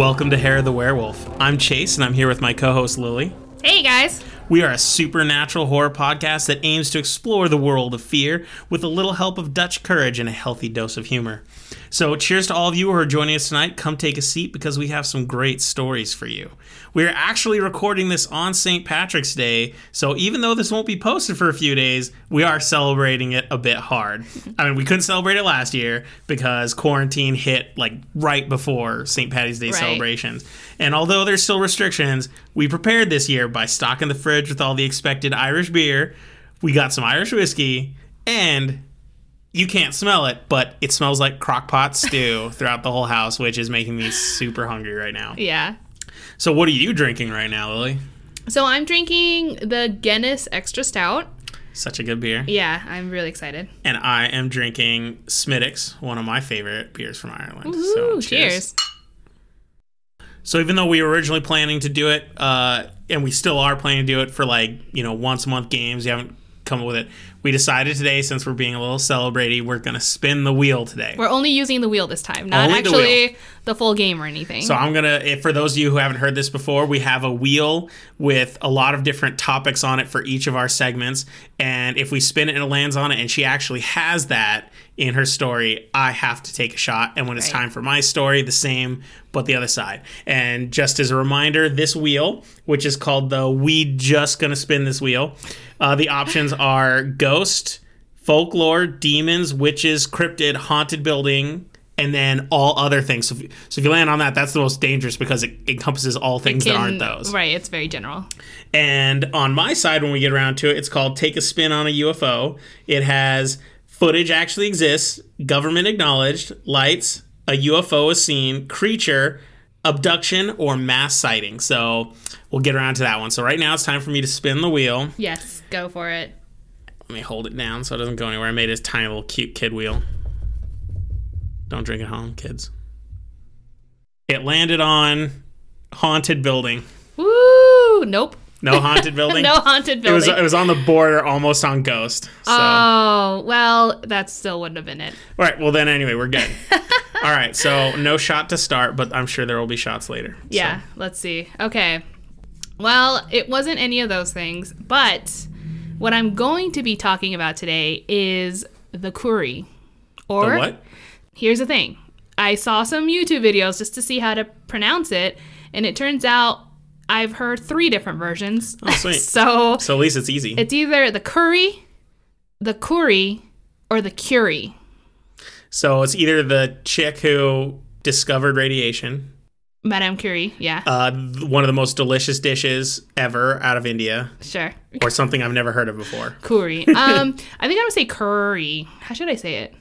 Welcome to Hair of the Werewolf. I'm Chase, and I'm here with my co host Lily. Hey guys. We are a supernatural horror podcast that aims to explore the world of fear with a little help of Dutch courage and a healthy dose of humor. So, cheers to all of you who are joining us tonight. Come take a seat because we have some great stories for you. We are actually recording this on St. Patrick's Day, so even though this won't be posted for a few days, we are celebrating it a bit hard. I mean, we couldn't celebrate it last year because quarantine hit like right before St. Patty's Day Right. celebrations. And although there's still restrictions, we prepared this year by stocking the fridge with all the expected Irish beer. We got some Irish whiskey, and you can't smell it, but it smells like crockpot stew throughout the whole house, which is making me super hungry right now. Yeah. So, what are you drinking right now, Lily? So I'm drinking the Guinness Extra Stout. Such a good beer. Yeah, I'm really excited. And I am drinking Smithwick's, one of my favorite beers from Ireland. Ooh, so, cheers. So even though we were originally planning to do it, uh, and we still are planning to do it for like you know once a month games, we haven't come up with it. We decided today, since we're being a little celebrating, we're gonna spin the wheel today. We're only using the wheel this time, not Only the actually the, full game or anything. So I'm gonna, if for those of you who haven't heard this before, we have a wheel with a lot of different topics on it for each of our segments, and if we spin it and it lands on it, and she actually has that in her story, I have to take a shot. And when it's Right. time for my story, the same, but the other side. And just as a reminder, this wheel, which is called the "We Just Gonna Spin This Wheel," uh, the options are ghost, folklore, demons, witches, cryptid, haunted building. And then all other things. So if, so if you land on that, that's the most dangerous because it encompasses all things that aren't those. Right, it's very general. And on my side, when we get around to it, it's called Take a Spin on a UFO. It has footage actually exists, government acknowledged, lights, a UFO is seen, creature, abduction, or mass sighting. So we'll get around to that one. So right now it's time for me to spin the wheel. Yes, go for it. Let me hold it down so it doesn't go anywhere. I made this tiny little cute kid wheel. Don't drink at home, kids. It landed on haunted building. Woo! Nope. No haunted building. no haunted It was building. it was on the border, almost on Ghost. So, oh, well, that still wouldn't have been it. all right. Well, then anyway, we're good. all right. So no shot to start, but I'm sure there will be shots later. So, Yeah, let's see. Okay. Well, it wasn't any of those things, but what I'm going to be talking about today is the curry. Or the what? here's the thing. I saw some YouTube videos just to see how to pronounce it, and it turns out I've heard three different versions. Oh, sweet. so So at least it's easy. it's either the curry, the curry, or the curry. So it's either the chick who discovered radiation, Madame Curie, yeah, uh, one of the most delicious dishes ever out of India, sure. or something I've never heard of before. Curry. Um, I think I'm gonna say curry. How should I say it?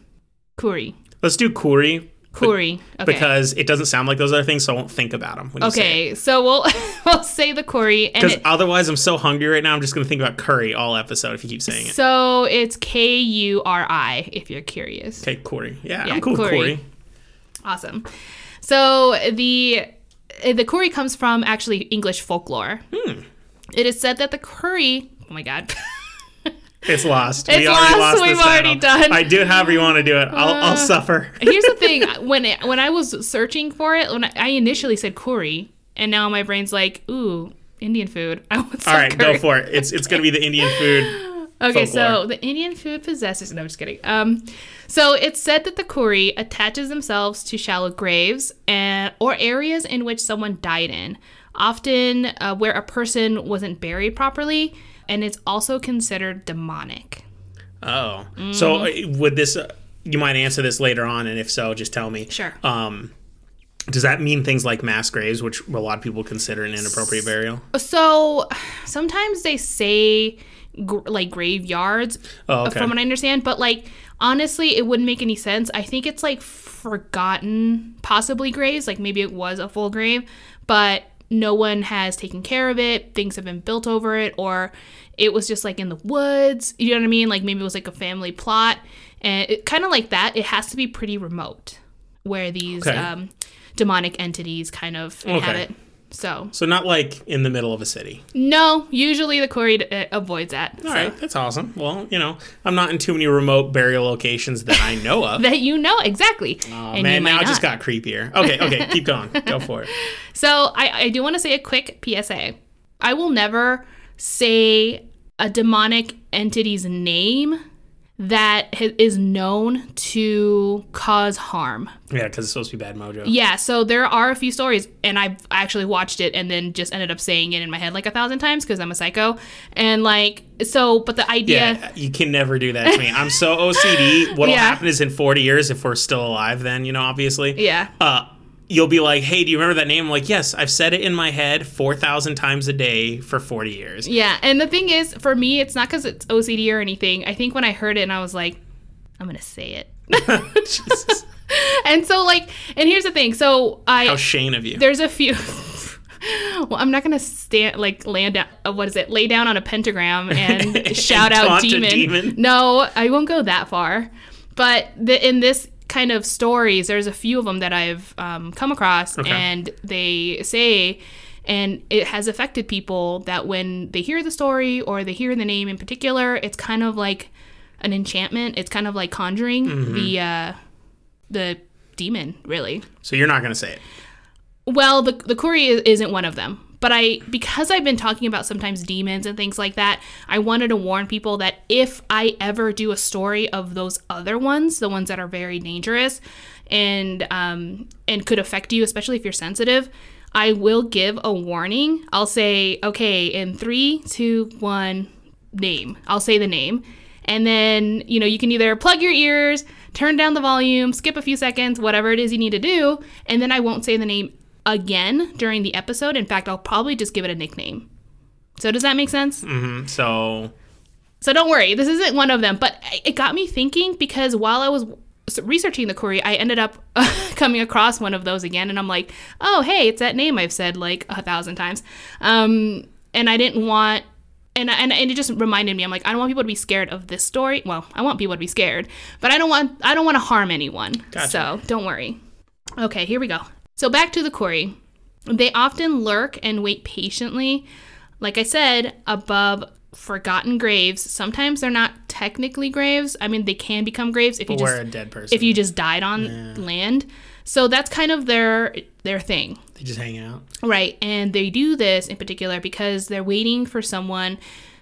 Curry. Let's do curry Curry. Okay. because it doesn't sound like those other things, so I won't think about them. When you say it. okay, so we'll we'll say the curry, Because otherwise, I'm so hungry right now. I'm just gonna think about curry all episode if you keep saying it. so it's K U R I if you're curious. Okay, curry. Yeah, Yeah, I'm cool curry. Awesome. So the the curry comes from actually English folklore. Hmm. It is said that the curry. Oh my god. It's lost. It's lost. We've already battle. done. I do however you want to do it. I'll, I'll Uh, suffer. Here's the thing: when it, when I was searching for it, when I, I initially said curry, and now my brain's like, ooh, Indian food. I want some All right, curry. go for it. It's it's gonna be the Indian food. Okay, folklore. so the Indian food possesses. No, I'm just kidding. Um, so it's said that the curry attaches themselves to shallow graves and or areas in which someone died in, often uh, where a person wasn't buried properly, and it's also considered demonic. Oh, so Mm-hmm. uh, would this? Uh, you might answer this later on, and if so, just tell me. Sure. Um, does that mean things like mass graves, which a lot of people consider an inappropriate burial? So sometimes they say gr- like graveyards, Oh, okay. from what I understand, but like honestly, it wouldn't make any sense. I think it's like forgotten, possibly graves. Like maybe it was a full grave, but no one has taken care of it. Things have been built over it, or it was just like in the woods. You know what I mean? Like maybe it was like a family plot, and it, kind of like that. It has to be pretty remote, where these Okay. um, demonic entities kind of inhabit. So So not like in the middle of a city. no, usually the Kuri uh, avoids that. All so. right, that's awesome. Well, you know, I'm not in too many remote burial locations that I know of. That you know exactly. Oh, and man, now it just got creepier. Okay, okay, keep going. Go for it. So I, I do want to say a quick PSA. I will never say a demonic entity's name that ha- is known to cause harm. Yeah, because it's supposed to be bad mojo. Yeah, so there are a few stories, and I've actually watched it and then just ended up saying it in my head like a thousand times because I'm a psycho. And like, so, but the idea. Yeah, you can never do that to me. I'm so OCD. What'll Yeah. happen is in 40 years, if we're still alive, then you know, obviously, Yeah. uh, you'll be like, "Hey, do you remember that name?" I'm like, "Yes, I've said it in my head 4,000 times a day for 40 years." Yeah, and the thing is, for me, it's not because it's OCD or anything. I think when I heard it, and I was like, I'm gonna say it. And so, like, and here's the thing. So I How Shane of you. there's a few. well, I'm not gonna stand like land down. Uh, what is it? Lay down on a pentagram and shout out demon. demon? No, I won't go that far. But the, in this kind of stories, there's a few of them that I've um, come across, Okay. and they say. And it has affected people that when they hear the story or they hear the name in particular, it's kind of like an enchantment. It's kind of like conjuring Mm-hmm. the uh, the demon, really. So you're not going to say it. Well, the the Kuri is- isn't one of them. But I because I've been talking about sometimes demons and things like that, I wanted to warn people that if I ever do a story of those other ones, the ones that are very dangerous and um and could affect you, especially if you're sensitive, I will give a warning. I'll say, okay, in three, two, one, name. I'll say the name. And then, you know, you can either plug your ears, turn down the volume, skip a few seconds, whatever it is you need to do, and then I won't say the name again during the episode. In fact, I'll probably just give it a nickname. So does that make sense? Mhm. So So don't worry, this isn't one of them. But it got me thinking because while I was researching the Kuri, I ended up coming across one of those again, and I'm like, oh hey, it's that name I've said like a thousand times, um, and I didn't want. And, and, and it just reminded me i'm like i don't want people to be scared of this story well i want people to be scared but i don't want i don't want to harm anyone Gotcha. so don't worry okay here we go so back to the Kuri they often lurk and wait patiently like I said, above forgotten graves. Sometimes they're not technically graves. I mean, they can become graves if you just a dead person. if you just died on land. So that's kind of their their thing, they just hang out. right? And they do this in particular because they're waiting for someone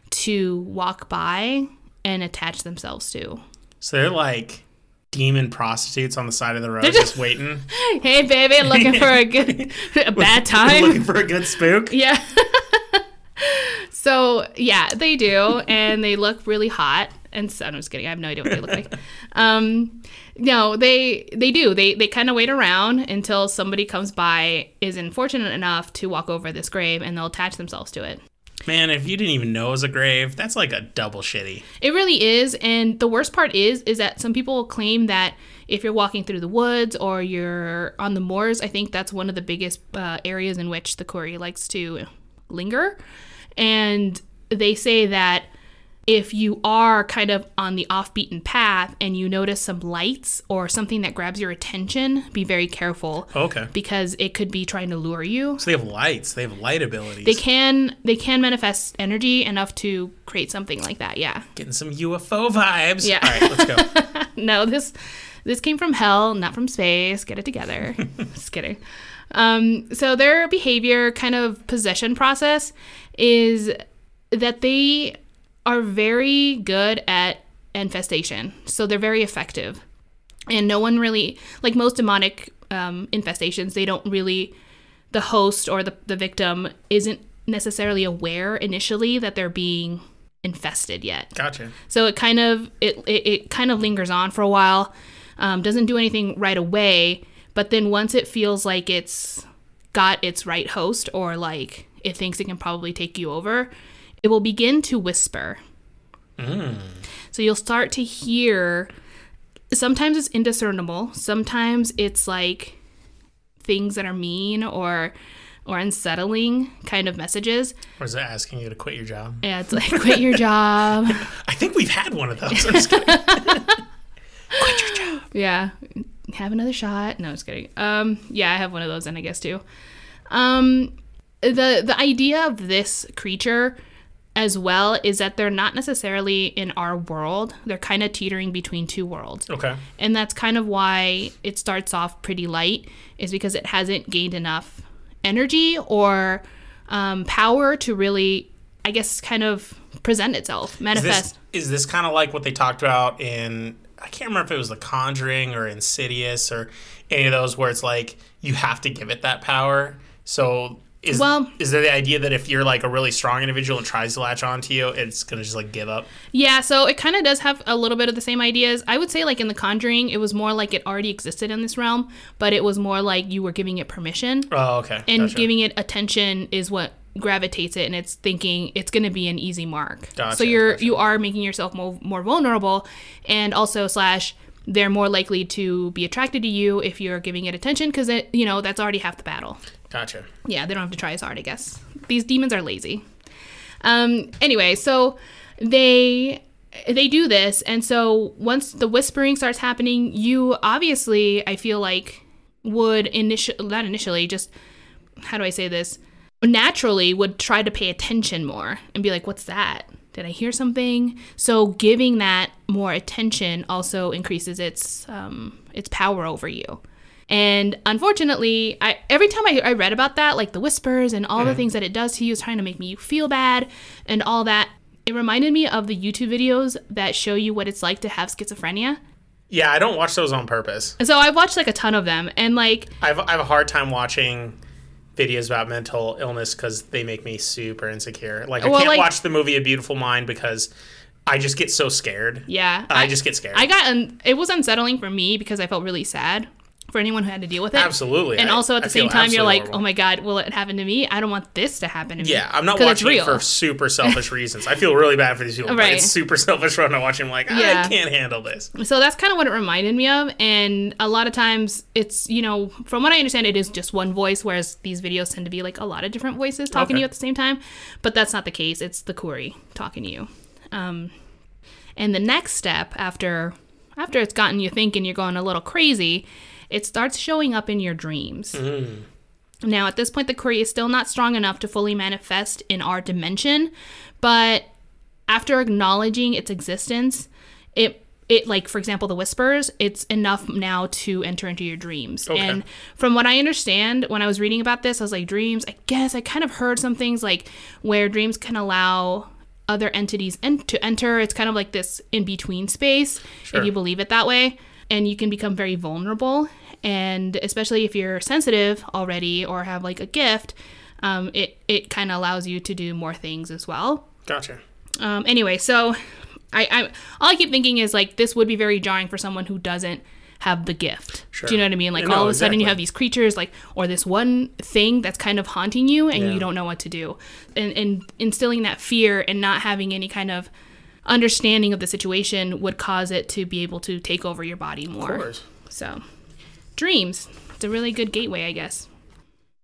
to walk by and attach themselves to. So they're like demon prostitutes on the side of the road, just, just- waiting, Hey, baby, looking for a good a bad time. looking for a good spook. Yeah. so yeah, they do, and they look really hot. And so, I'm just kidding. I have no idea what they look like. Um, no, they they do. They they kind of wait around until somebody comes by, is unfortunate enough to walk over this grave, and they'll attach themselves to it. Man, if you didn't even know it was a grave, that's like a double shitty. It really is, and the worst part is, is that some people claim that if you're walking through the woods or you're on the moors, I think that's one of the biggest uh, areas in which the Kuri likes to linger, and they say that if you are kind of on the off-beaten path and you notice some lights or something that grabs your attention, be very careful Okay. because it could be trying to lure you. So they have lights. They have light abilities. They can they can manifest energy enough to create something like that. Yeah. Getting some UFO vibes. Yeah. All right, let's go. no, this this came from hell, not from space. Get it together. Just kidding. Um, so their behavior, kind of possession process, is that they are very good at infestation. So they're very effective, and no one really like most demonic um, infestations. They don't really the host or the the victim isn't necessarily aware initially that they're being infested yet. Gotcha. So it kind of it it, it kind of lingers on for a while, um, doesn't do anything right away, but then once it feels like it's got its right host or like it thinks it can probably take you over, it will begin to whisper. So you'll start to hear. Sometimes it's indiscernible. Sometimes it's like things that are mean or or unsettling kind of messages. Or is it asking you to quit your job? Yeah, it's like quit your job. I think we've had one of those. I'm just quit your job. Yeah. Have another shot. No, i just kidding. Um, yeah, I have one of those and I guess, too. Um, the the idea of this creature as well is that they're not necessarily in our world. They're kind of teetering between two worlds. Okay. And that's kind of why it starts off pretty light, is because it hasn't gained enough energy or um, power to really, I guess, kind of present itself, Is manifest. this, is this kind of like what they talked about in I can't remember if it was The Conjuring or Insidious or any of those where it's like you have to give it that power. So is Well- is there the idea that if you're like a really strong individual and tries to latch onto you, it's gonna just like give up? Yeah, so it kind of does have a little bit of the same ideas. I would say, like in The Conjuring, it was more like it already existed in this realm, but it was more like you were giving it permission. Oh, okay. and Gotcha. giving it attention is what gravitates it and it's thinking it's going to be an easy mark Gotcha, so you're gotcha. you are making yourself more, more vulnerable and also slash they're more likely to be attracted to you if you're giving it attention because it you know that's already half the battle Gotcha. yeah they don't have to try as hard i guess. These demons are lazy. Um anyway so they they do this and so once the whispering starts happening you obviously i feel like would initial not initially just how do i say this? Naturally would try to pay attention more and be like what's that? Did i hear something? So giving that more attention also increases its um, its power over you and unfortunately, I every time I, I read about that, like the whispers and all the mm. things that it does to you is trying to make me feel bad and all that, it reminded me of the YouTube videos that show you what it's like to have schizophrenia. Yeah, I don't watch those on purpose. So I've watched like a ton of them, and like I have, I have a hard time watching videos about mental illness because they make me super insecure. Like I Well, can't like- watch the movie A Beautiful Mind because I just get so scared. yeah, I, just get scared. I got un- it was unsettling for me because I felt really sad for anyone who had to deal with it. absolutely. And I- also at I the same time, you're like, horrible. oh my god, will it happen to me? I don't want this to happen to me. Yeah, I'm not watching it for super selfish reasons. I feel really bad for these people. But Right. it's super selfish when I watch them. Like Yeah. I can't handle this. So that's kind of what it reminded me of. And a lot of times it's, you know, from what I understand, it is just one voice, whereas these videos tend to be like a lot of different voices talking to you at the same time. But that's not the case. It's the Kuri talking to you. Um, and the next step after after it's gotten you thinking you're going a little crazy, it starts showing up in your dreams. Mm. Now, at this point, the Kuri is still not strong enough to fully manifest in our dimension, but after acknowledging its existence, it it like for example the whispers it's enough now to enter into your dreams Okay. and from what i understand when i was reading about this i was like dreams i guess i kind of heard some things like where dreams can allow other entities en- to enter it's kind of like this in between space Sure. if you believe it that way and you can become very vulnerable and especially if you're sensitive already or have like a gift um, it, it kind of allows you to do more things as well Gotcha. um, anyway, so I, I all I keep thinking is like this would be very jarring for someone who doesn't have the gift. Sure. Do you know what I mean? Like No, all of a sudden you have these creatures like or this one thing that's kind of haunting you and Yeah. you don't know what to do. And and instilling that fear and not having any kind of understanding of the situation would cause it to be able to take over your body more. Of course. So, dreams. It's a really good gateway, I guess.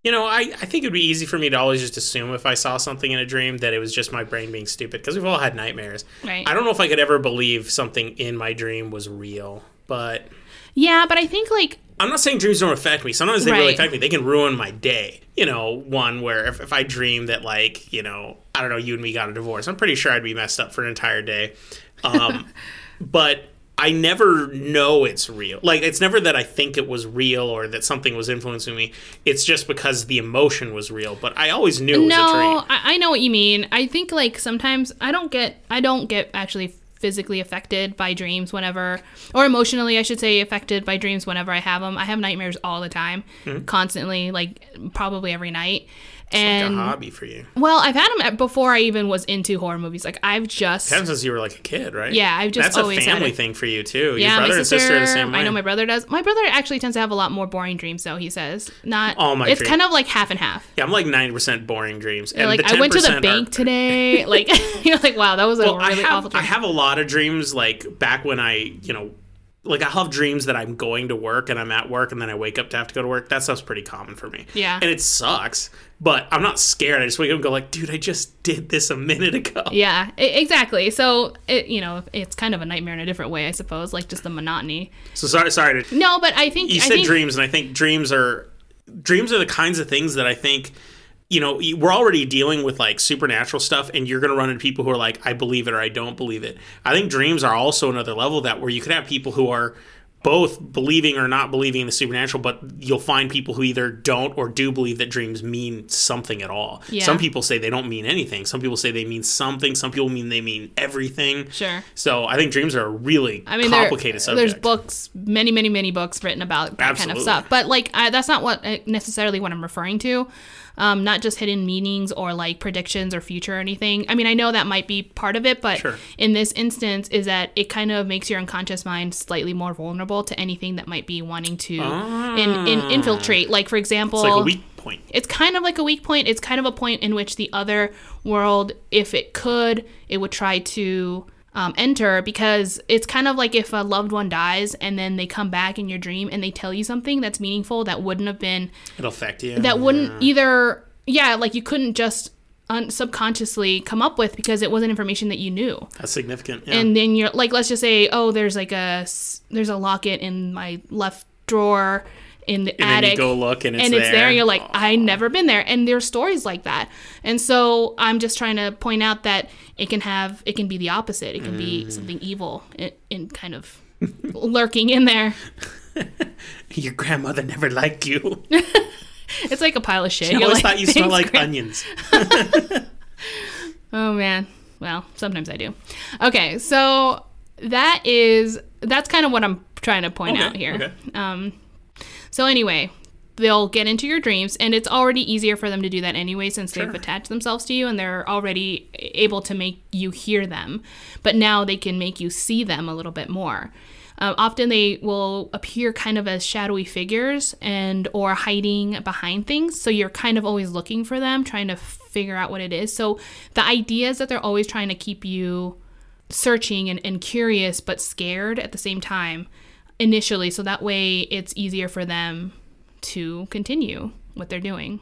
You know, I, I think it would be easy for me to always just assume if I saw something in a dream that it was just my brain being stupid because we've all had nightmares. Right. I don't know if I could ever believe something in my dream was real, but Yeah, but I think like I'm not saying dreams don't affect me. Sometimes they really affect me. They can ruin my day. You know, one where if, if I dream that, like, you know, I don't know, you and me got a divorce, I'm pretty sure I'd be messed up for an entire day. Um, but I never know it's real. Like, it's never that I think it was real or that something was influencing me. It's just because the emotion was real. But I always knew it was a no, dream. I, I know what you mean. I think like sometimes I don't get I don't get actually physically affected by dreams whenever or emotionally I should say affected by dreams whenever I have them. I have nightmares all the time, hmm. constantly, like probably every night. Like And a hobby for you. well, I've had them before I even was into horror movies. Like I've just Ever since you were like a kid, right? Yeah, I've just That's always a family thing for you too. yeah, Your brother my and sister. sister are the same way. I know my brother does. My brother actually tends to have a lot more boring dreams, though. He says not. All my It's dream- kind of like half and half. yeah, I'm like 90% boring dreams. And like I went to the 10% are- bank today. Like you're like, wow, that was a really have awful dream. I have a lot of dreams like back when I, you know, like I have dreams that I'm going to work and I'm at work and then I wake up to have to go to work. That stuff's pretty common for me. Yeah. And it sucks, but I'm not scared. I just wake up and go like, dude, I just did this a minute ago. Yeah, exactly. So it, you know, it's kind of a nightmare in a different way, I suppose, like just the monotony. So sorry, sorry to No, but I think you I said think, dreams, and I think dreams are dreams are the kinds of things that I think you know, we're already dealing with like supernatural stuff, and you're going to run into people who are like, I believe it or I don't believe it. I think dreams are also another level of that where you could have people who are both believing or not believing in the supernatural, but you'll find people who either don't or do believe that dreams mean something at all. Yeah. Some people say they don't mean anything. Some people say they mean something. Some people mean they mean everything. Sure. So I think dreams are a really I mean, there- complicated subject. there's books, many, many, many books written about that kind of stuff. But like, I, that's not what uh, necessarily what I'm referring to. Um, not just hidden meanings or like predictions or future or anything. I mean, I know that might be part of it, but Sure. in this instance, is that it kind of makes your unconscious mind slightly more vulnerable to anything that might be wanting to in, in infiltrate. Like, for example, It's like a weak point. it's kind of like a weak point. It's kind of a point in which the other world, if it could, it would try to um, enter because it's kind of like if a loved one dies and then they come back in your dream and they tell you something that's meaningful that wouldn't have been, It'll affect you. that wouldn't either, yeah, like you couldn't just un- subconsciously come up with because it wasn't information that you knew That's significant. Yeah. and then you're like let's just say oh there's like a there's a locket in my left drawer in the and attic you go look and it's and there. it's there and you're like i never been there and there's stories like that and so i'm just trying to point out that it can have it can be the opposite it can Mm. be something evil in, in kind of lurking in there Your grandmother never liked you. it's like a pile of shit You're always like, thought you smelled like Gran-" onions. Oh man. Well, sometimes I do. Okay, so that is that's kind of what I'm trying to point Okay, out here. okay. Um so anyway, they'll get into your dreams and it's already easier for them to do that anyway since they've attached themselves to you and they're already able to make you hear them. But now they can make you see them a little bit more. Um, often they will appear kind of as shadowy figures and or hiding behind things so you're kind of always looking for them trying to figure out what it is so the idea is that they're always trying to keep you searching and, and curious but scared at the same time initially so that way it's easier for them to continue what they're doing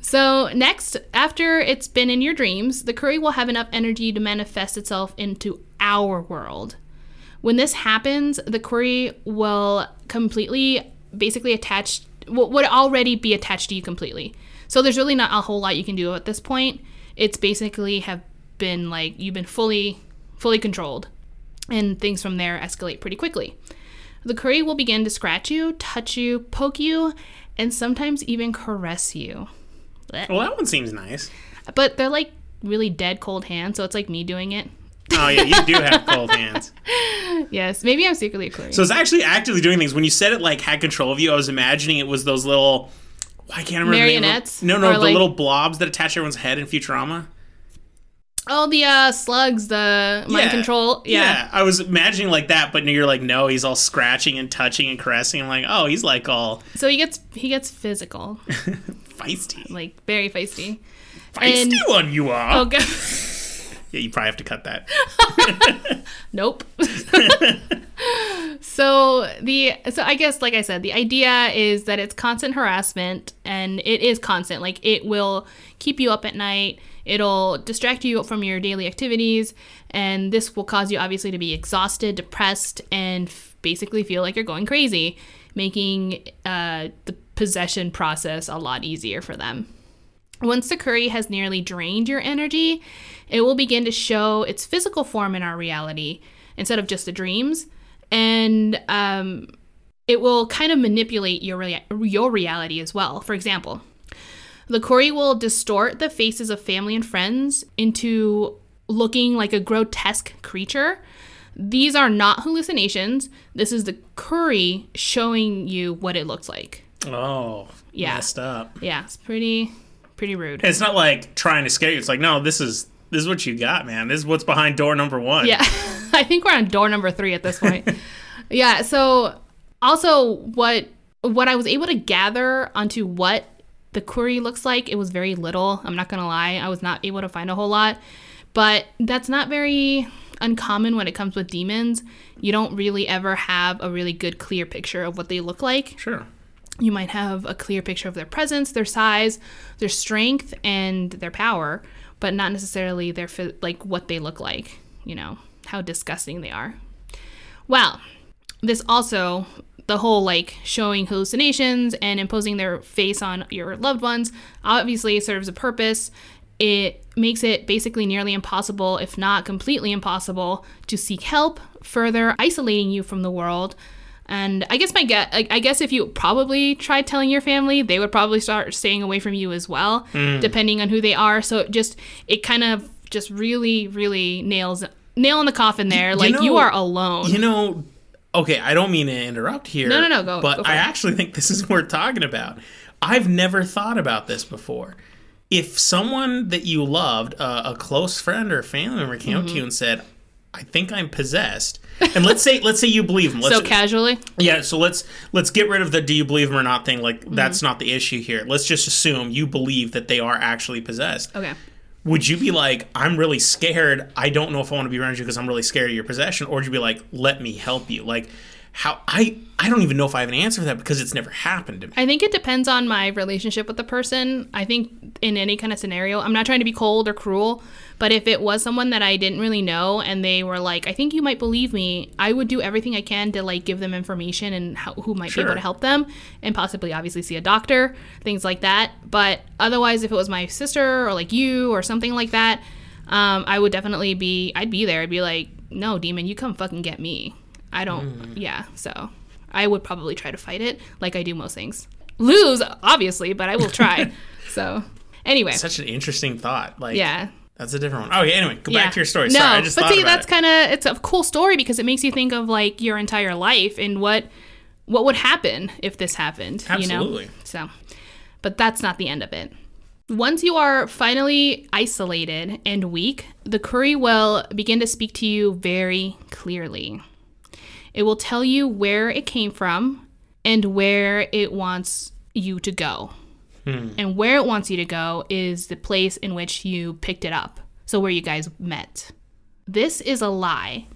so next after it's been in your dreams the curry will have enough energy to manifest itself into our world when this happens, the Kuri will completely, basically attach, would already be attached to you completely. So there's really not a whole lot you can do at this point. It's basically have been like you've been fully, fully controlled, and things from there escalate pretty quickly. The curry will begin to scratch you, touch you, poke you, and sometimes even caress you. Well, that one seems nice. But they're like really dead cold hands, so it's like me doing it. Oh yeah, you do have cold hands. Yes, maybe I'm secretly a Kuri. So it's actually actively doing things. When you said it like had control of you, I was imagining it was those little. I can't I remember the name of. Marionettes? No, no, the like- little blobs that attach everyone's head in Futurama. Oh, the uh, slugs, the mind Yeah. control. Yeah. I was imagining like that, but you're like, no, he's all scratching and touching and caressing. I'm like, oh, he's like all So he gets he gets physical, feisty. like very feisty. Feisty and- one you are. Oh god. Yeah, you probably have to cut that. nope. so the so I guess like I said, the idea is that it's constant harassment and it is constant. Like it will keep you up at night. It'll distract you from your daily activities and this will cause you obviously to be exhausted, depressed and f- basically feel like you're going crazy, making uh, the possession process a lot easier for them. Once the curry has nearly drained your energy, it will begin to show its physical form in our reality instead of just the dreams. And um, it will kind of manipulate your, rea- your reality as well. For example, the curry will distort the faces of family and friends into looking like a grotesque creature. These are not hallucinations. This is the curry showing you what it looks like. Oh, Yeah. messed up. Yeah, it's pretty pretty rude. It's not like trying to scare you. It's like, no, this is this is what you got, man. This is what's behind door number one. Yeah, I think we're on door number three at this point. yeah. So also, what what I was able to gather onto what the Kuri looks like, it was very little. I'm not gonna lie, I was not able to find a whole lot, but that's not very uncommon when it comes with demons. You don't really ever have a really good clear picture of what they look like Sure. you might have a clear picture of their presence, their size, their strength, and their power, but not necessarily their like what they look like. You know how disgusting they are. Well, this also the whole like showing hallucinations and imposing their face on your loved ones obviously serves a purpose. It makes it basically nearly impossible, if not completely impossible, to seek help, further isolating you from the world. And I guess my get, I guess if you probably tried telling your family, they would probably start staying away from you as well, mm. depending on who they are. So it just it kind of just really, really nails nail in the coffin there. like you are alone. You know, okay, I don't mean to interrupt here. No, no, no, go- But go I it. actually think this is worth talking about. I've never thought about this before. If someone that you loved, uh, a close friend or family member, came Mm-hmm. up to you and said, "I think I'm possessed," and let's say, let's say you believe them. Let's, so casually. yeah, so let's let's get rid of the "do you believe them or not" thing. Like Mm-hmm. that's not the issue here. Let's just assume you believe that they are actually possessed Okay. Would you be like, I'm really scared. I don't know if I want to be around you because I'm really scared of your possession, or would you be like, let me help you? Like, how I I don't even know if I have an answer for that because it's never happened to me. I think it depends on my relationship with the person. I think in any kind of scenario, I'm not trying to be cold or cruel, but if it was someone that I didn't really know and they were like, I think you might believe me, I would do everything I can to like give them information and how, who might be able to help them and possibly obviously see a doctor, things like that. But otherwise, if it was my sister or like you or something like that, um, I would definitely be, I'd be there. I'd be like, no, demon, you come fucking get me. I don't, yeah. So I would probably try to fight it like I do most things. Lose, obviously, but I will try. so anyway, Such an interesting thought. Like, yeah. That's a different one. Oh, okay, anyway, go Yeah. back to your story. No, Sorry, I just but thought see, that's kind of it's a cool story because it makes you think of like your entire life and what what would happen if this happened. Absolutely. You know? So, but that's not the end of it. Once you are finally isolated and weak, the curry will begin to speak to you very clearly. It will tell you where it came from and where it wants you to go. Hmm. And where it wants you to go is the place in which you picked it up. So, where you guys met. This is a lie,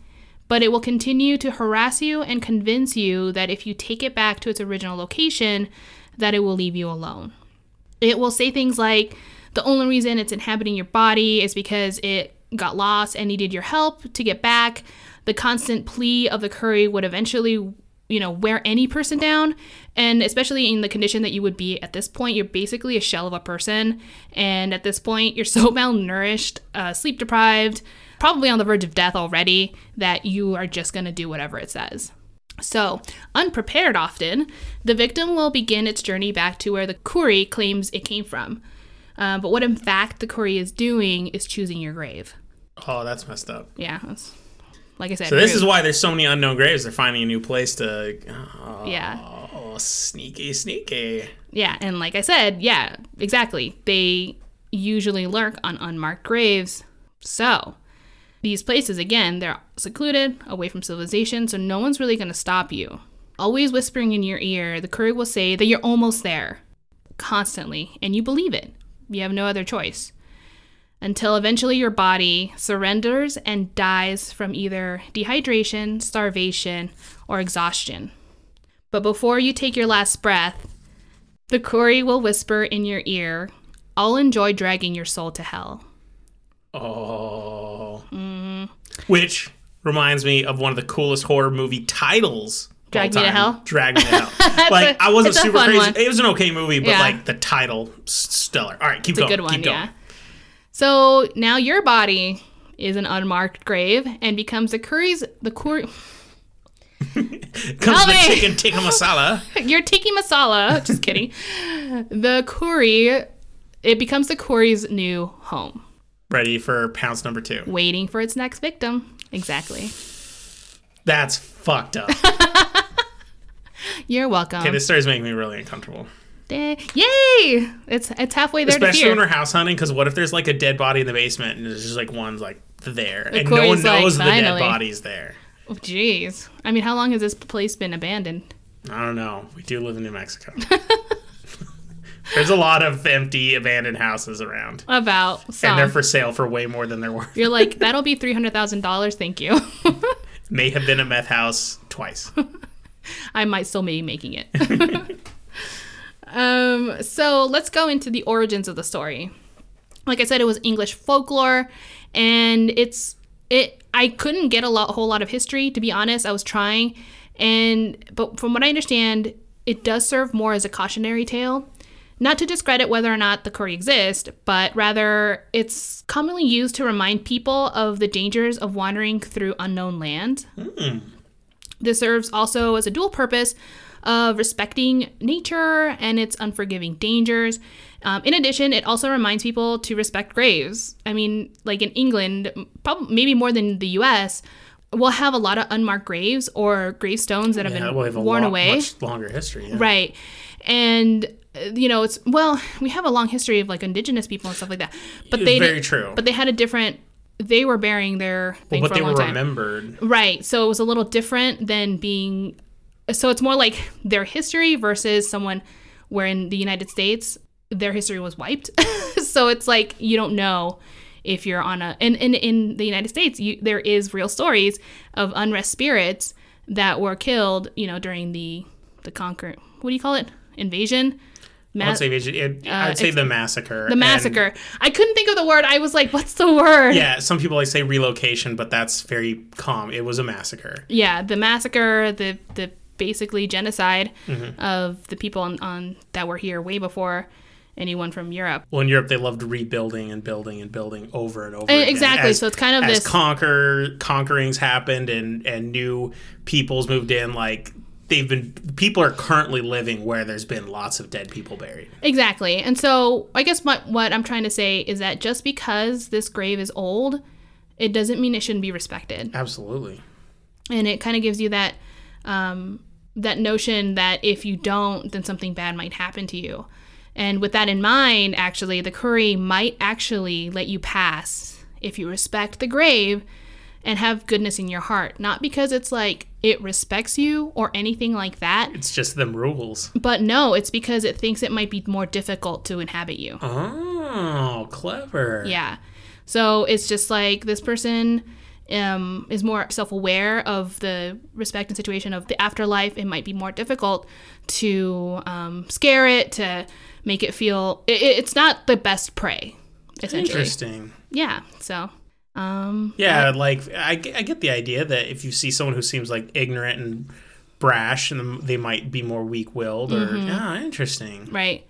but it will continue to harass you and convince you that if you take it back to its original location, that it will leave you alone. It will say things like the only reason it's inhabiting your body is because it got lost and needed your help to get back. The constant plea of the curry would eventually, you know, wear any person down. And especially in the condition that you would be at this point, you're basically a shell of a person. And at this point, you're so malnourished, uh, sleep deprived, probably on the verge of death already, that you are just going to do whatever it says. So, unprepared often, the victim will begin its journey back to where the Kuri claims it came from. Uh, but what in fact the Kuri is doing is choosing your grave. Oh, that's messed up. Yeah, that's, like I said. So this is why there's so many unknown graves. They're finding a new place to. Oh, Yeah. sneaky, sneaky. Yeah, and like I said, yeah, exactly. They usually lurk on unmarked graves. So, these places, again, they're secluded, away from civilization, so no one's really going to stop you. Always whispering in your ear, the Kuri will say that you're almost there, constantly, and you believe it. You have no other choice. Until eventually your body surrenders and dies from either dehydration, starvation, or exhaustion. But before you take your last breath, the Kuri will whisper in your ear, I'll enjoy dragging your soul to hell. Oh. Mm-hmm. Which reminds me of one of the coolest horror movie titles. Drag Me to. Hell? Drag Me to Hell. like a- I wasn't super crazy. one. It was an okay movie, but Yeah. like the title, stellar. All right, keep It's a going. good one, keep going. yeah. So now your body is an unmarked grave and becomes the curry's the curry. Comes the chicken tikka masala. your tiki masala. Just kidding. The curry, it becomes the curry's new home, Ready for pounce number two. waiting for its next victim. Exactly. That's fucked up. You're welcome. Okay, this story's making me really uncomfortable. Da- Yay! It's it's halfway there to Especially when we're house hunting, because what if there's like a dead body in the basement and there's just like one's like there, and no one like, knows the dead body's there. Oh, Jeez. I mean, how long has this place been abandoned? I don't know. We do live in New Mexico. There's a lot of empty, abandoned houses around, About and they're for sale for way more than they're worth. You're like, that'll be three hundred thousand dollars. Thank you. May have been a meth house twice. I might still be making it. Um, so let's go into the origins of the story. Like I said, it was English folklore, and it's it. I couldn't get a lot, whole lot of history to be honest. I was trying, And but from what I understand, it does serve more as a cautionary tale. Not to discredit whether or not the Kuri exist, but rather it's commonly used to remind people of the dangers of wandering through unknown land. This serves also as a dual purpose of respecting nature and its unforgiving dangers. Um, in addition, it also reminds people to respect graves. I mean, like in England, probably maybe more than the U.S., we'll have a lot of unmarked graves or gravestones that have Yeah, been we have worn lo- away. much longer history. Yeah. Right. And uh, you know, it's well, we have a long history of like indigenous people and stuff like that. But they very true. But they had a different they were burying their thing but they were time. remembered. Right. So it was a little different than being so it's more like their history versus someone where in the United States their history was wiped. so it's like you don't know if you're on a and, and in the United States you there is real stories of unrest spirits that were killed, you know, during the the conquer what do you call it? Invasion? Ma- uh, I'd say, it, I'd say the massacre. the and- massacre. I couldn't think of the word. I was like, what's the word? yeah, some people like say relocation, but that's very calm. It was a massacre. yeah, the massacre, the the basically genocide Mm-hmm. of the people on, on that were here way before anyone from Europe. Well, in Europe, they loved rebuilding and building and building over and over. Eh, again. exactly, As- so it's kind of as this- conquer conquerings happened and and new peoples moved in. Like they've been, people are currently living where there's been lots of dead people buried. Exactly. And so I guess what what I'm trying to say is that just because this grave is old, it doesn't mean it shouldn't be respected. Absolutely. And it kind of gives you that um, that notion that if you don't, then something bad might happen to you. And with that in mind, actually, the curry might actually let you pass if you respect the grave and have goodness in your heart. Not because it's like it respects you or anything like that, It's just them rules. but no, it's because it thinks it might be more difficult to inhabit you. Oh, clever. Yeah. So it's just like this person um, is more self aware of the respect and situation of the afterlife. It might be more difficult to um, scare it, to make it feel. It, it's not the best prey, essentially. Interesting. Yeah. So. Um, Yeah, like I, get- I get the idea that if you see someone who seems like ignorant and brash, and they might be more weak-willed. Or Mm-hmm. interesting. right.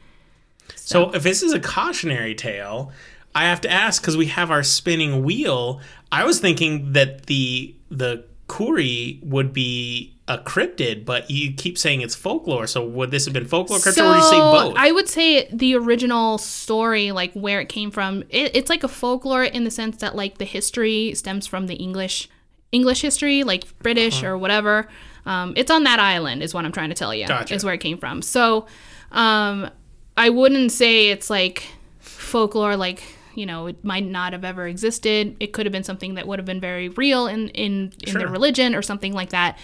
So if this is a cautionary tale, I have to ask because we have our spinning wheel. I was thinking that the the Kuri would be a cryptid, but you keep saying it's folklore. So would this have been folklore cryptid, or would you say both? I would say the original story, like where it came from, it, it's like a folklore in the sense that like the history stems from the English English history, like British Uh-huh. or whatever. Um, it's on that island, is what I'm trying to tell you. Gotcha. Is where it came from. So um, I wouldn't say it's like folklore, like you know, it might not have ever existed. It could have been something that would have been very real in in in Sure. their religion or something like that.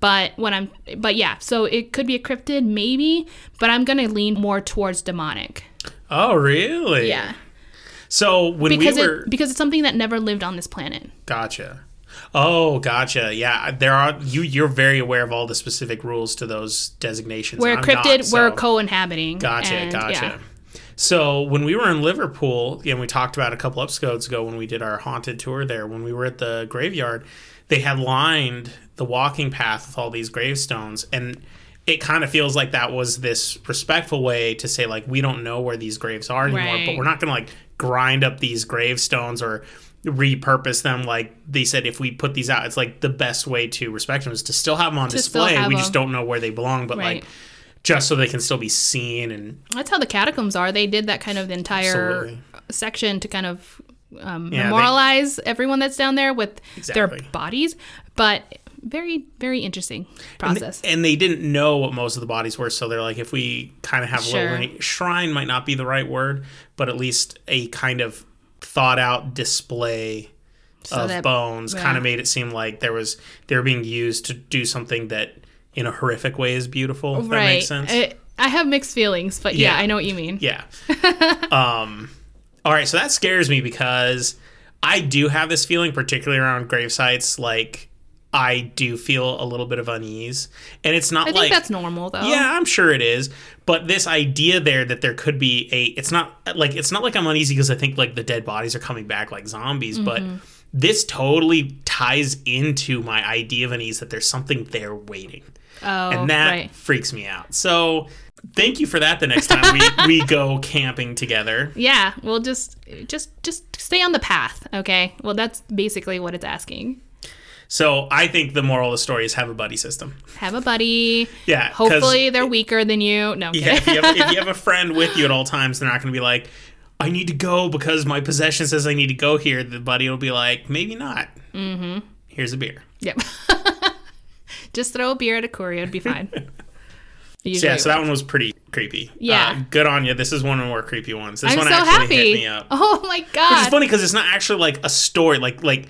But when I'm, but yeah, so it could be a cryptid, maybe, but I'm gonna lean more towards demonic. oh, really? Yeah, So when because we were it because it's something that never lived on this planet. Gotcha. Oh, gotcha. Yeah, there are you. You're very aware of all the specific rules to those designations. We're I'm cryptid, not, we're co-inhabiting. Gotcha, and, gotcha. yeah. So when we were in Liverpool, and we talked about a couple episodes ago when we did our haunted tour there, when we were at the graveyard, they had lined the walking path with all these gravestones, and it kind of feels like that was this respectful way to say like we don't know where these graves are anymore, but we're not going to like grind up these gravestones or repurpose them like they said if we put these out. It's like the best way to respect them is to still have them on To display. we just don't know where they belong but Right. like just so they can still be seen and That's how the catacombs are. They did that kind of entire Absolutely. section to kind of um, Yeah, they- memorialize everyone that's down there with Exactly. their bodies. But very, very interesting process. And they didn't know what most of the bodies were, so they're like, if we kind of have a little shrine, might not be the right word, but at least a kind of thought out display of that- bones yeah. kind of made it seem like there was they were being used to do something that in a horrific way is beautiful. If that right. makes sense. I, I have mixed feelings, but yeah, Yeah. I know what you mean. Yeah. um, all right, so that scares me because I do have this feeling, particularly around grave sites, like I do feel a little bit of unease, and it's not I think like that's normal though. yeah, I'm sure it is. But this idea there that there could be a it's not like it's not like I'm uneasy because I think like the dead bodies are coming back like zombies, but Mm-hmm. this totally ties into my idea of unease that there's something there waiting. Oh, and that right. freaks me out. So thank you for that the next time we, we go camping together. Yeah, well, just just just stay on the path, okay? Well, that's basically what it's asking. So I think the moral of the story is have a buddy system. Have a buddy. Yeah. Hopefully, they're weaker than you. No, Yeah, if you, have, if you have a friend with you at all times, they're not going to be like, I need to go because my possession says I need to go here. The buddy will be like, maybe not. Mm-hmm. Here's a beer. yep. just throw a beer at a courier; it'd be fine. Yeah, so that one was pretty creepy. Yeah. Uh, good on you. This is one of the more creepy ones. This I'm one so actually happy. hit me up. Oh my Which is funny because it's not actually like a story. Like like,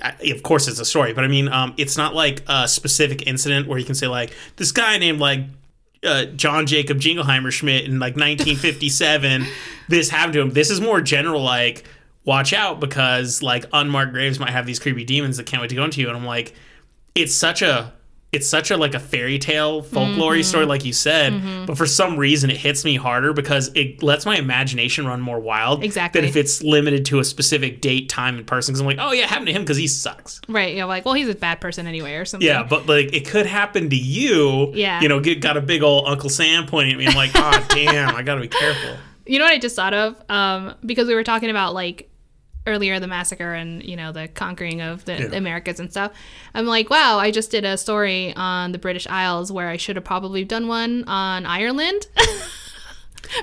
I- of course it's a story, but I mean, um, it's not like a specific incident where you can say like this guy named like uh, John Jacob Jingleheimer Schmidt in like 1957. this happened to him. This is more general. Like, watch out because like unmarked graves might have these creepy demons that can't wait to go into you. And I'm like, it's such a it's such a like a fairy tale folklore Mm-hmm. story like you said but for some reason it hits me harder because it lets my imagination run more wild Exactly. than if it's limited to a specific date time and person because i'm like oh yeah it happened to him because he sucks right? You're like, well, he's a bad person anyway, or something. yeah but like it could happen to you Yeah. you know get, got a big old uncle sam pointing at me i'm like oh damn i gotta be careful You know what I just thought of? Um, because we were talking about like earlier the massacre and you know the conquering of the, the Americas and stuff. I'm like, wow, I just did a story on the British Isles where I should have probably done one on Ireland.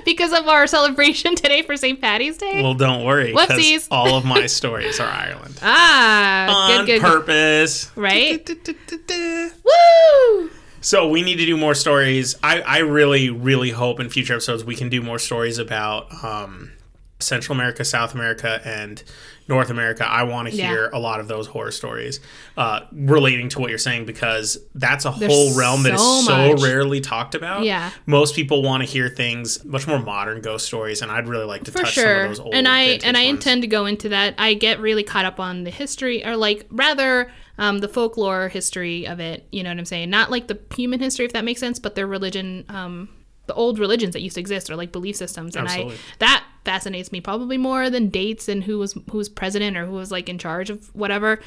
because of our celebration today for St. Patty's Day. well don't worry Whoopsies. all of my stories are ireland ah, on good, good. purpose right? Woo! So we need to do more stories. I, I really, really hope in future episodes we can do more stories about um, Central America, South America, and North America. I want to Yeah. hear a lot of those horror stories uh, relating to what you're saying because that's a whole realm that is so so much. rarely talked about. Yeah. most people want to hear things much more modern ghost stories, and I'd really like to for touch some of those old and i and i ones. intend to go into that i get really caught up on the history or like rather um, the folklore history of it you know what i'm saying not like the human history if that makes sense but their religion um, the old religions that used to exist or like belief systems and Absolutely. i that fascinates me probably more than dates and who was who was president or who was like in charge of whatever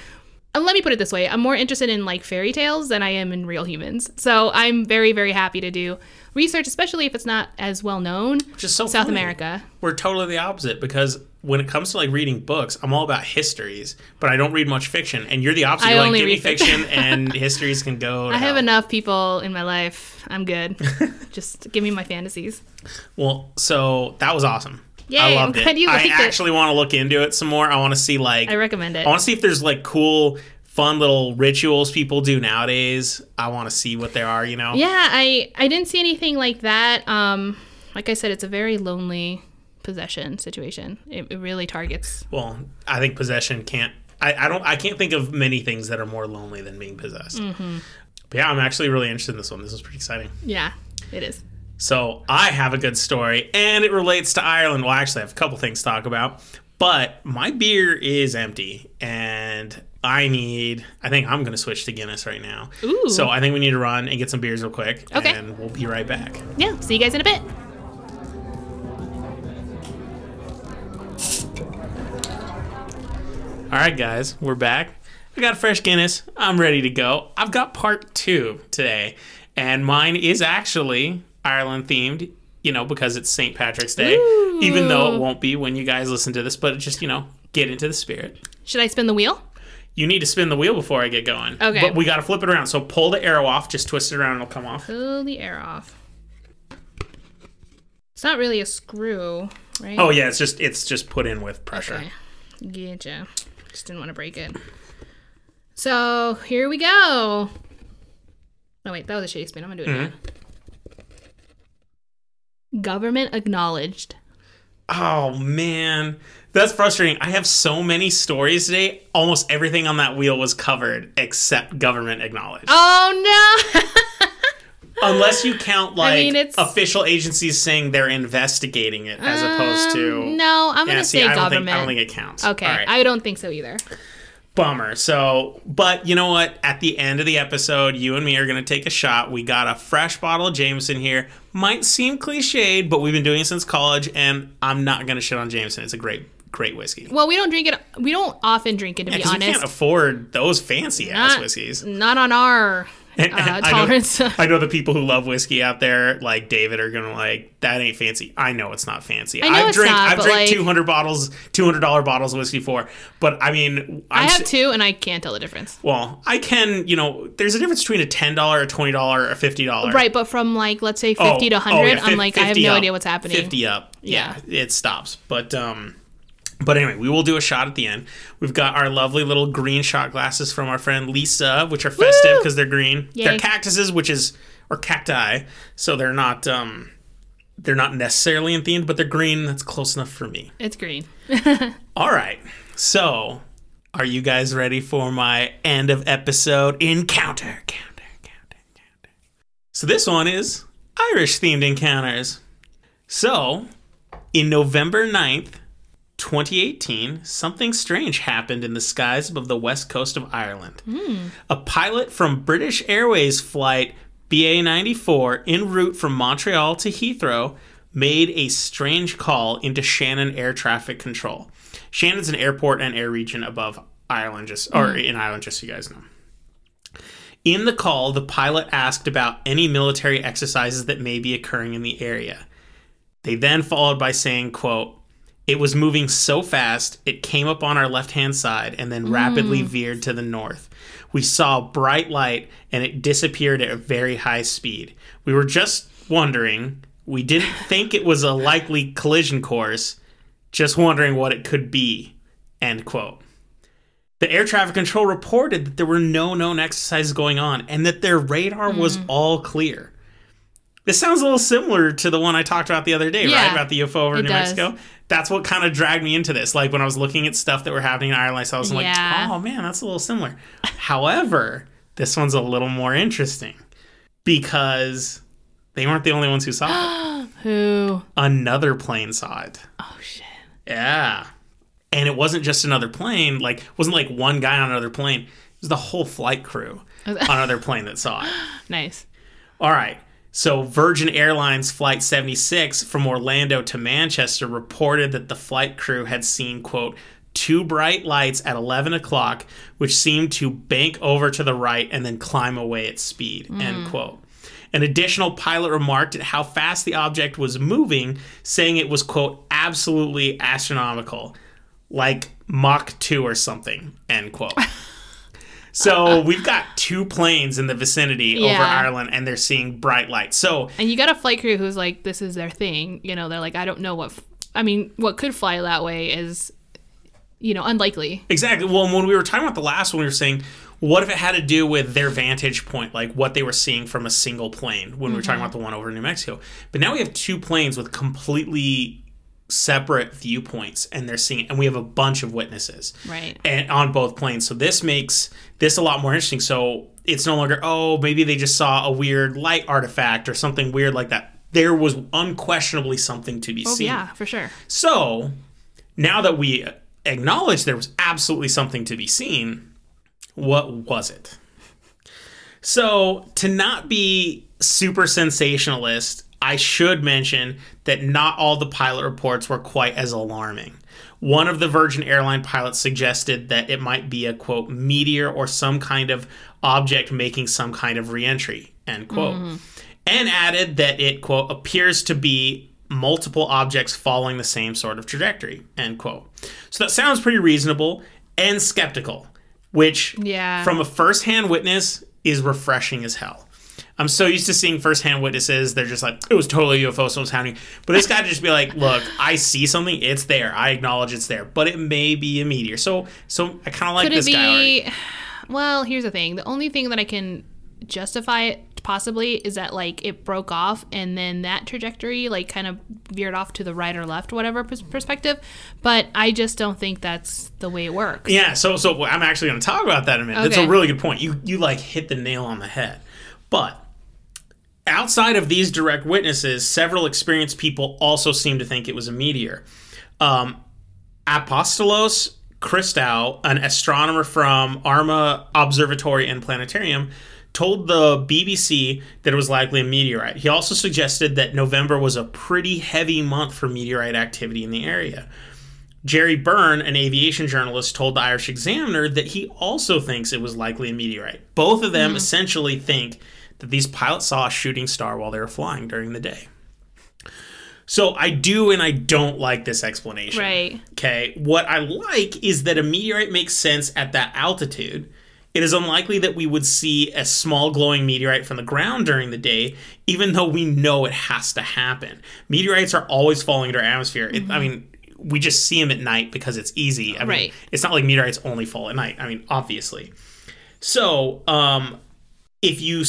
and let me put it this way i'm more interested in like fairy tales than i am in real humans so i'm very very happy to do research especially if it's not as well known Which is so south funny. america we're totally the opposite because when it comes to like reading books, I'm all about histories, but I don't read much fiction. And you're the opposite. I You're like, only give read fiction." fiction, and histories can go. I have hell." enough people in my life. I'm good. Just give me my fantasies. Well, so that was awesome. Yay, I I'm loved glad it. you I liked it. actually want to look into it some more. I want to see like I recommend it. I want to see if there's like cool, fun little rituals people do nowadays. I want to see what there are. You know. Yeah, I I didn't see anything like that. Um, like I said, it's a very lonely possession situation. It, it really targets. Well, I think possession can't. I, I don't. I can't think of many things that are more lonely than being possessed. Mm-hmm. But yeah, I'm actually really interested in this one. This is pretty exciting. Yeah, it is. So I have a good story, and it relates to Ireland. Well, actually, I have a couple things to talk about, but my beer is empty, and I need. I think I'm going to switch to Guinness right now. Ooh. So I think we need to run and get some beers real quick, Okay. and we'll be right back. Yeah. See you guys in a bit. All right, guys, we're back. I got a fresh Guinness. I'm ready to go. I've got part two today, and mine is actually Ireland themed. You know, because it's St. Patrick's Day, even though it won't be when you guys listen to this. But just you know, get into the spirit. Should I spin the wheel? You need to spin the wheel before I get going. Okay. But we got to flip it around. So pull the arrow off. Just twist it around, and it'll come off. Pull the air off. It's not really a screw, right? Oh yeah, it's just it's just put in with pressure. Okay. Getcha. Just didn't want to break it. So here we go. Oh wait, that was a shitty spin. I'm gonna do it mm-hmm. again. Government acknowledged. Oh man, that's frustrating. I have so many stories today. Almost everything on that wheel was covered except government acknowledged. Oh no! Unless you count like mean, it's- official agencies saying they're investigating it as opposed to Um, no, I'm gonna see, say I don't government. think I don't think it counts. okay, right. I don't think so either. Bummer. So, but you know what? At the end of the episode, you and me are going to take a shot. We got a fresh bottle of Jameson here. Might seem cliched, but we've been doing it since college, and I'm not going to shit on Jameson. It's a great, great whiskey. Well, we don't drink it. We don't often drink it to be honest. we can't afford those fancy ass whiskeys. Not on our And- uh, and I know- I know the people who love whiskey out there, like David, are gonna like that ain't fancy. I know it's not fancy. I know it's drank not, I've drank like- two hundred bottles, two hundred dollar bottles of whiskey for, but I mean, I'm I have two, and I can't tell the difference. well, I can, you know, there's a difference between a ten dollar, a twenty dollar, a fifty dollar. Right, but from like let's say Oh, fifty to oh, hundred, yeah, I'm like I have no up, idea what's happening. Fifty up, yeah, Yeah. it stops. But um, but anyway, we will do a shot at the end. We've got our lovely little green shot glasses from our friend Lisa, which are festive because they're green. They're cactuses, which is or cacti, so they're not um, they're not necessarily in themed, but they're green. That's close enough for me. It's green. All right, so. Are you guys ready for my end of episode encounter? Counter, counter, counter. So this one is Irish themed encounters. So, in November 9th, 2018, something strange happened in the skies above the west coast of Ireland. Hmm. A pilot from British Airways flight BA 94 en route from Montreal to Heathrow made a strange call into Shannon Air Traffic Control. Shannon's an airport and air region above Ireland, just or hmm. in Ireland, just so you guys know. In the call, the pilot asked about any military exercises that may be occurring in the area. They then followed by saying, quote, it was moving so fast, it came up on our left hand side and then rapidly mm. veered to the north. We saw bright light and it disappeared at a very high speed. We were just wondering, we didn't think it was a likely collision course, just wondering what it could be. End quote. The air traffic control reported that there were no known exercises going on and that their radar was mm. all clear. This sounds a little similar to the one I talked about the other day, right? About the UFO over New does. Mexico. That's what kind of dragged me into this. Like when I was looking at stuff that were happening in Ireland, I saw I'm Yeah. like, oh man, that's a little similar. However, this one's a little more interesting because they weren't the only ones who saw it. Who? Another plane saw it. Oh shit. Yeah. And it wasn't just another plane, like it wasn't like one guy on another plane. It was the whole flight crew on another plane that saw it. Nice. All right. So Virgin Airlines Flight 76 from Orlando to Manchester reported that the flight crew had seen, quote, two bright lights at 11 o'clock, which seemed to bank over to the right and then climb away at speed, mm. end quote. An additional pilot remarked at how fast the object was moving, saying it was, quote, absolutely astronomical, like Mach 2 or something, end quote. So uh-uh. we've got two planes in the vicinity over Ireland, and they're seeing bright lights. So And you got a flight crew who's like, this is their thing. You know, they're like, I don't know what. F- I mean, what could fly that way is, you know, unlikely. exactly. Well, when we were talking about the last one, we were saying, what if it had to do with their vantage point, like what they were seeing from a single plane when we were talking mm-hmm. about the one over New Mexico? But now we have two planes with completely separate viewpoints, and they're seeing, and we have a bunch of witnesses. Right. and on both planes. So this makes this a lot more interesting. So it's no longer oh maybe they just saw a weird light artifact or something weird like that. There was unquestionably something to be Oh seen. yeah, for sure. So now that we acknowledge there was absolutely something to be seen, what was it? So to not be super sensationalist, I should mention that not all the pilot reports were quite as alarming. One of the Virgin Airline pilots suggested that it might be a quote meteor or some kind of object making some kind of reentry end quote, mm-hmm. and added that it quote appears to be multiple objects following the same sort of trajectory end quote. So that sounds pretty reasonable and skeptical, which Yeah. from a first-hand witness is refreshing as hell. I'm so used to seeing first-hand witnesses. They're just like, it was totally UFO, so it was happening. But this guy to just be like, look, I see something. It's there. I acknowledge it's there, but it may be a meteor. So, so I kind of like Could it this guy. Already. Well, here's the thing. The only thing that I can justify it possibly is that like it broke off and then that trajectory like kind of veered off to the right or left, whatever pers- perspective. But I just don't think that's the way it works. Yeah. So, so I'm actually going to talk about that in a minute. That's a really good point. You, you like hit the nail on the head. But outside of these direct witnesses, several experienced people also seem to think it was a meteor. Um, Apostolos Christou, an astronomer from Armagh Observatory and Planetarium, told the BBC that it was likely a meteorite. He also suggested that November was a pretty heavy month for meteorite activity in the area. Jerry Byrne, an aviation journalist, told the Irish Examiner that he also thinks it was likely a meteorite. Both of them essentially think that these pilots saw a shooting star while they were flying during the day. So I do and I don't like this explanation. Right. Okay. What I like is that a meteorite makes sense at that altitude. It is unlikely that we would see a small glowing meteorite from the ground during the day, even though we know it has to happen. Meteorites are always falling into our atmosphere. It, I mean, we just see them at night because it's easy. I mean, Right. it's not like meteorites only fall at night. I mean, obviously. So, um, if you,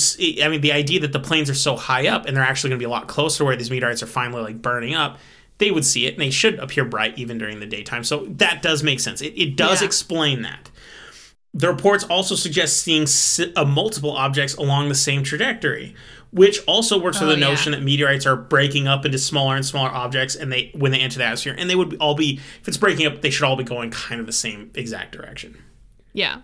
i mean, the idea that the planes are so high up and they're actually going to be a lot closer where these meteorites are finally like burning up, they would see it and they should appear bright even during the daytime. So that does make sense. It, it does Yeah. explain that. The reports also suggest seeing s- uh, multiple objects along the same trajectory, which also works with Oh, the yeah. notion that meteorites are breaking up into smaller and smaller objects, and they when they enter the atmosphere, and they would all be if it's breaking up, they should all be going kind of the same exact direction. Yeah.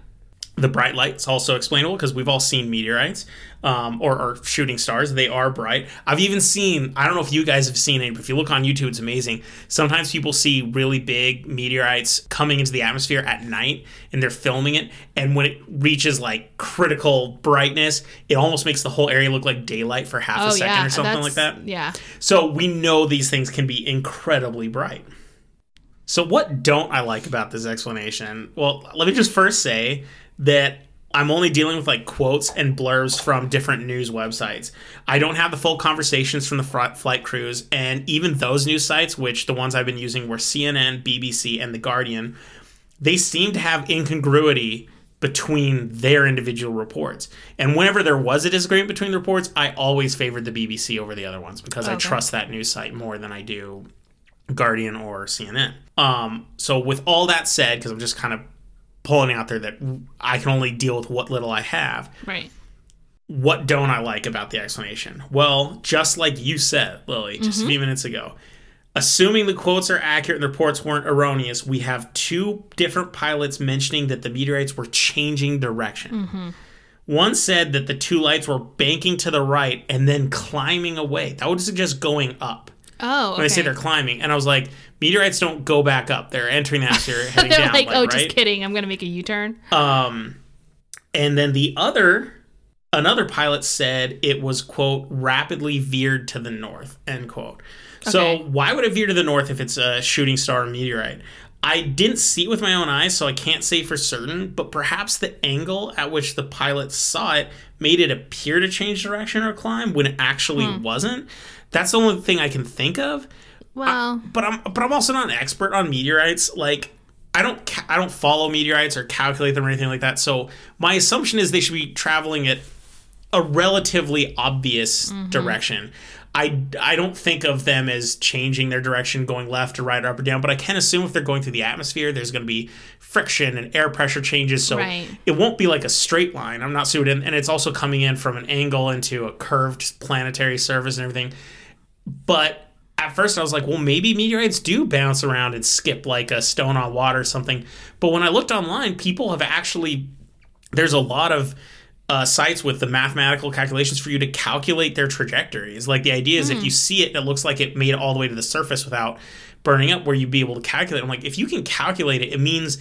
The bright light's also explainable because we've all seen meteorites um, or, or shooting stars. They are bright. I've even seen, I don't know if you guys have seen it, but if you look on YouTube, it's amazing. Sometimes people see really big meteorites coming into the atmosphere at night and they're filming it. And when it reaches like critical brightness, it almost makes the whole area look like daylight for half a Oh second yeah. or something like that. Yeah. So we know these things can be incredibly bright. So what don't I like about this explanation? Well, let me just first say that I'm only dealing with like quotes and blurbs from different news websites. I don't have the full conversations from the flight crews, and even those news sites, which the ones I've been using were CNN, BBC, and The Guardian, they seem to have incongruity between their individual reports. And whenever there was a disagreement between the reports, I always favored the BBC over the other ones because I trust that news site more than I do Guardian or CNN. Um, so with all that said, because I'm just kind of pulling out there that I can only deal with what little I have. Right. What don't I like about the explanation? Well, just like you said, Lily, just a mm-hmm. few minutes ago, assuming the quotes are accurate and the reports weren't erroneous, we have two different pilots mentioning that the meteorites were changing direction. Mm-hmm. One said that the two lights were banking to the right and then climbing away. That would suggest going up Oh. when I say they're climbing. And I was like, meteorites don't go back up; they're entering the atmosphere, heading They're down. like, like, oh, right? just kidding. I'm gonna make a U-turn. Um, and then the other, another pilot said it was quote rapidly veered to the north end quote. So Okay. why would it veer to the north if it's a shooting star or meteorite? I didn't see it with my own eyes, so I can't say for certain. But perhaps the angle at which the pilot saw it made it appear to change direction or climb when it actually Hmm. wasn't. That's the only thing I can think of Well, but I'm but I'm also not an expert on meteorites. Like I don't ca- I don't follow meteorites or calculate them or anything like that. So my assumption is they should be traveling at a relatively obvious mm-hmm. direction. I, I don't think of them as changing their direction, going left or right or up or down, but I can assume if they're going through the atmosphere, there's going to be friction and air pressure changes. So Right. it won't be like a straight line. I'm not suited. And it's also coming in from an angle into a curved planetary surface and everything. But at first I was like, well, maybe meteorites do bounce around and skip like a stone on water or something. But when I looked online, people have actually, there's a lot of uh, sites with the mathematical calculations for you to calculate their trajectories. Like the idea is if you see it, it looks like it made it all the way to the surface without burning up, where you'd be able to calculate. I'm like, if you can calculate it, it means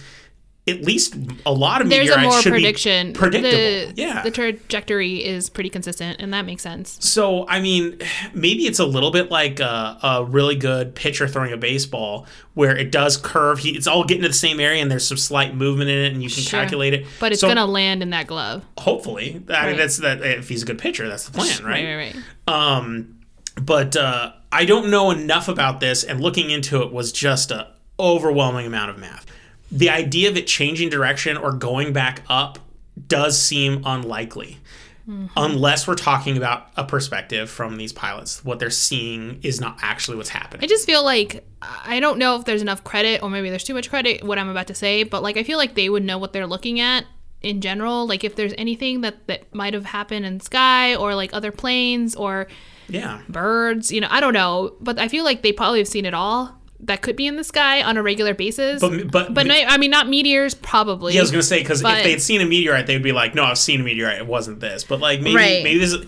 at least a lot of there's a more should prediction. be predictable. The, yeah. The trajectory is pretty consistent, and that makes sense. So, I mean, maybe it's a little bit like a, a really good pitcher throwing a baseball where it does curve. He, it's all getting to the same area and there's some slight movement in it and you can Sure. calculate it. But it's So, gonna land in that glove. hopefully. I mean, that's that. If he's a good pitcher, that's the plan, right? Right, right, right. Um, but uh, I don't know enough about this, and looking into it was just a overwhelming amount of math. The idea of it changing direction or going back up does seem unlikely. Mm-hmm. Unless we're talking about a perspective from these pilots, what they're seeing is not actually what's happening. I just feel like I don't know if there's enough credit, or maybe there's too much credit. What I'm about to say, but like I feel like they would know what they're looking at in general. Like if there's anything that that might have happened in sky, or like other planes, or yeah, birds. You know, I don't know, but I feel like they probably have seen it all that could be in the sky on a regular basis. but but But no, I mean, not meteors, probably. Yeah, I was gonna say because if they had seen a meteorite, they'd be like, "No, I've seen a meteorite. It wasn't this." But like maybe Right. maybe this is,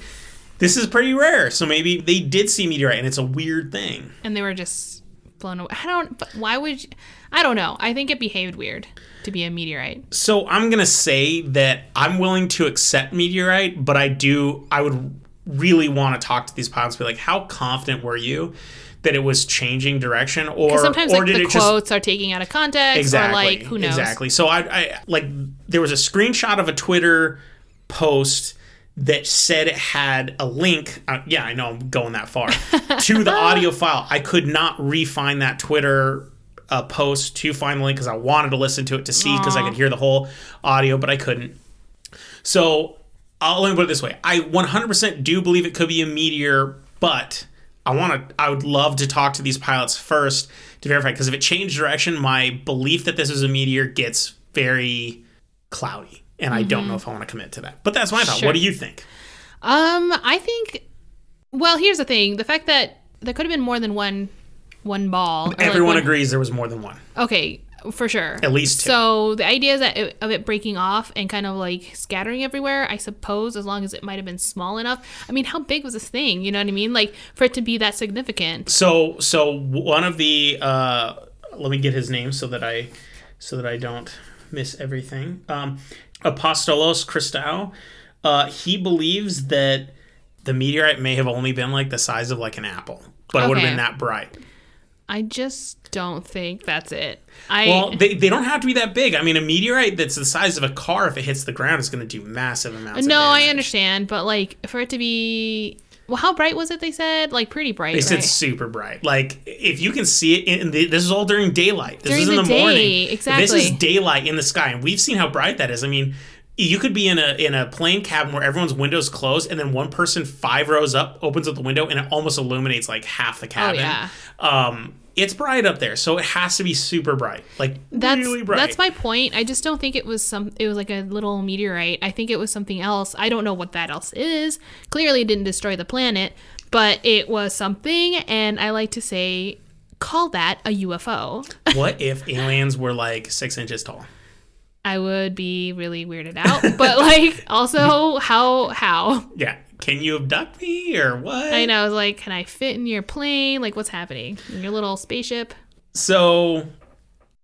this is pretty rare. So maybe they did see meteorite, and it's a weird thing. and they were just blown away. I don't. Why would? You, I don't know. I think it behaved weird to be a meteorite. So I'm gonna say that I'm willing to accept meteorite, but I do. I would really want to talk to these pilots, and be like, how confident were you that it was changing direction, or Sometimes or like did the it just quotes are taking out of context, exactly or like who knows? exactly? So I, I like there was a screenshot of a Twitter post that said it had a link. Uh, yeah, I know I'm going that far to the audio file. I could not re-find that Twitter uh, post to find the link because I wanted to listen to it to see because I could hear the whole audio, but I couldn't. So I'll let me put it this way: I 100% do believe it could be a meteor, but I want to. I would love to talk to these pilots first to verify because if it changed direction, my belief that this is a meteor gets very cloudy, and I don't know if I want to commit to that. But that's my thought. Sure. What do you think? Um, I think. Well, here's the thing: the fact that there could have been more than one, one ball. or, like, Everyone one- agrees there was more than one. Okay, for sure. At least two. So the idea is that it, of it breaking off and kind of like scattering everywhere. I suppose as long as it might have been small enough. I mean, how big was this thing? You know what I mean? Like for it to be that significant. So so one of the uh, let me get his name so that I so that I don't miss everything. Um, Apostolos Christou, uh, he believes that the meteorite may have only been like the size of like an apple, but it would have been that bright. I just don't think that's it. I Well, they, they don't have to be that big. I mean, a meteorite that's the size of a car, if it hits the ground, is going to do massive amounts. no, I understand, but like for it to be. Well, how bright was it? They said like pretty bright. They said super bright. Like if you can see it, in the, this is all during daylight. This During is in the the, day, morning. This is daylight in the sky, and we've seen how bright that is. I mean, you could be in a in a plane cabin where everyone's windows closed, and then one person five rows up opens up the window, and it almost illuminates like half the cabin. Oh, yeah. Um, it's bright up there, so it has to be super bright, like That's really bright. that's my point. I just don't think it was some. It was like a little meteorite. I think it was something else. I don't know what that else is. Clearly, it didn't destroy the planet, but it was something. And I like to say, call that a UFO. what if aliens were like six inches tall? I would be really weirded out, but like also how how Yeah, can you abduct me or what? I know. I was like, can I fit in your plane? Like, what's happening in your little spaceship? So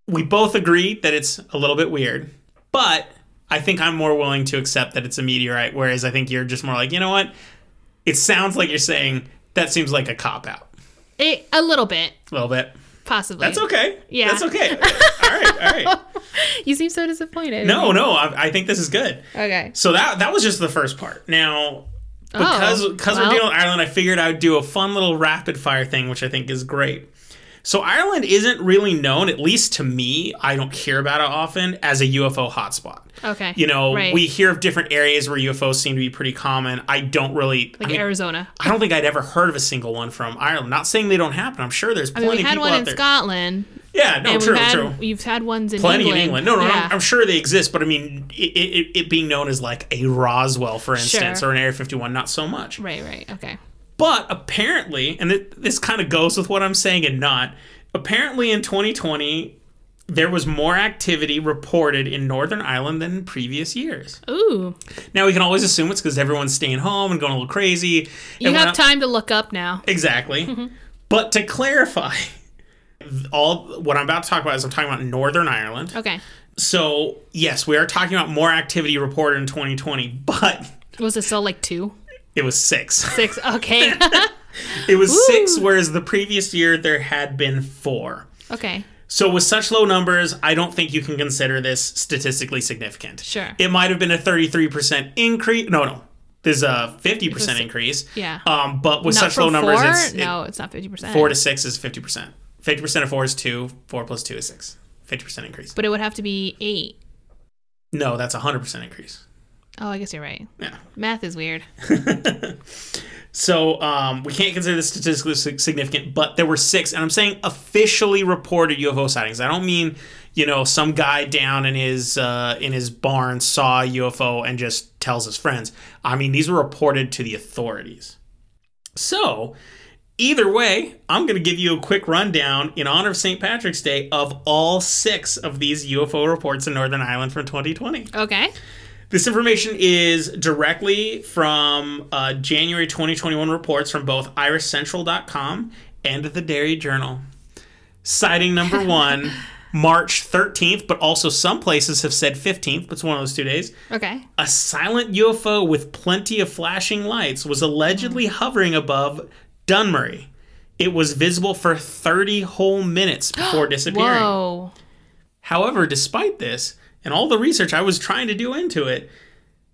we both agree that it's a little bit weird, but I think I'm more willing to accept that it's a meteorite, whereas I think you're just more like, you know what? It sounds like you're saying that seems like a cop out. It, a little bit, A little bit. possibly. That's okay. Yeah. That's okay. all right. All right. You seem so disappointed. No, no. I, I think this is good. Okay. So that that was just the first part. Now, because Oh, well. we're dealing with Ireland, I figured I would do a fun little rapid fire thing, which I think is great. So Ireland isn't really known, at least to me, I don't hear about it often, as a UFO hotspot. Okay. You know, Right. we hear of different areas where UFOs seem to be pretty common. I don't really like I mean, Arizona. I don't think I'd ever heard of a single one from Ireland. Not saying they don't happen. I'm sure there's I plenty mean, we of had one in there. Scotland, Yeah, no, and true, we've had true. we've had ones in Plenty England. in England. No, no, yeah. I'm, I'm sure they exist, but I mean, it, it, it being known as like a Roswell, for instance, Sure. or an Area 51, not so much. Right, right. Okay. But apparently, and it, this kind of goes with what I'm saying and not, apparently in 2020, there was more activity reported in Northern Ireland than in previous years. Ooh, Now, we can always assume it's because everyone's staying home and going a little crazy. you have I- time to look up now. Exactly. Mm-hmm. But to clarify, all what I'm about to talk about is I'm talking about Northern Ireland. Okay. So, yes, we are talking about more activity reported in 2020, but Was it still like two, it was six. six? Okay. It was six, whereas the previous year there had been four. okay. So, with such low numbers, I don't think you can consider this statistically significant. Sure. It might have been a 33% increase. No, no. There's a 50% It's increase. Yeah. Um, but with Not such low numbers, four? it's it- no, it's not fifty percent. four to six is 50%. 50% of four is two. Four plus two is six. 50% increase. But it would have to be eight. No, that's a 100% increase. Oh, I guess you're right. Yeah. Math is weird. So um, we can't consider this statistically significant, but there were six, and I'm saying officially reported UFO sightings. I don't mean you know some guy down in his uh, in his barn saw a UFO and just tells his friends. I mean these were reported to the authorities. So either way, I'm going to give you a quick rundown in honor of St. Patrick's Day of all six of these UFO reports in Northern Ireland from 2020. Okay. This information is directly from uh, January 2021 reports from both irishcentral.com and the Derry Journal. Sighting number one, March 13th, but also some places have said 15th, but it's one of those two days. Okay. A silent UFO with plenty of flashing lights was allegedly hovering above Dunmurry. It was visible for 30 whole minutes before disappearing. Whoa. However, despite this, and all the research I was trying to do into it,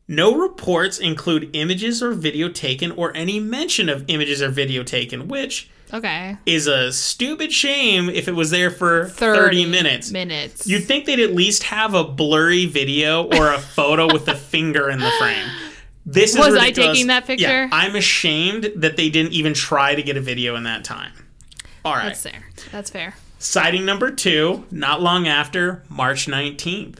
no reports include images or video taken or any mention of images or video taken, which Okay. is a stupid shame if it was there for 30, minutes. Minutes. You'd think they'd at least have a blurry video or a photo with a finger in the frame. This is Was I taking that picture? Yeah. I'm ashamed that they didn't even try to get a video in that time. All right. That's fair. That's fair. Sighting number two, not long after, March 19th.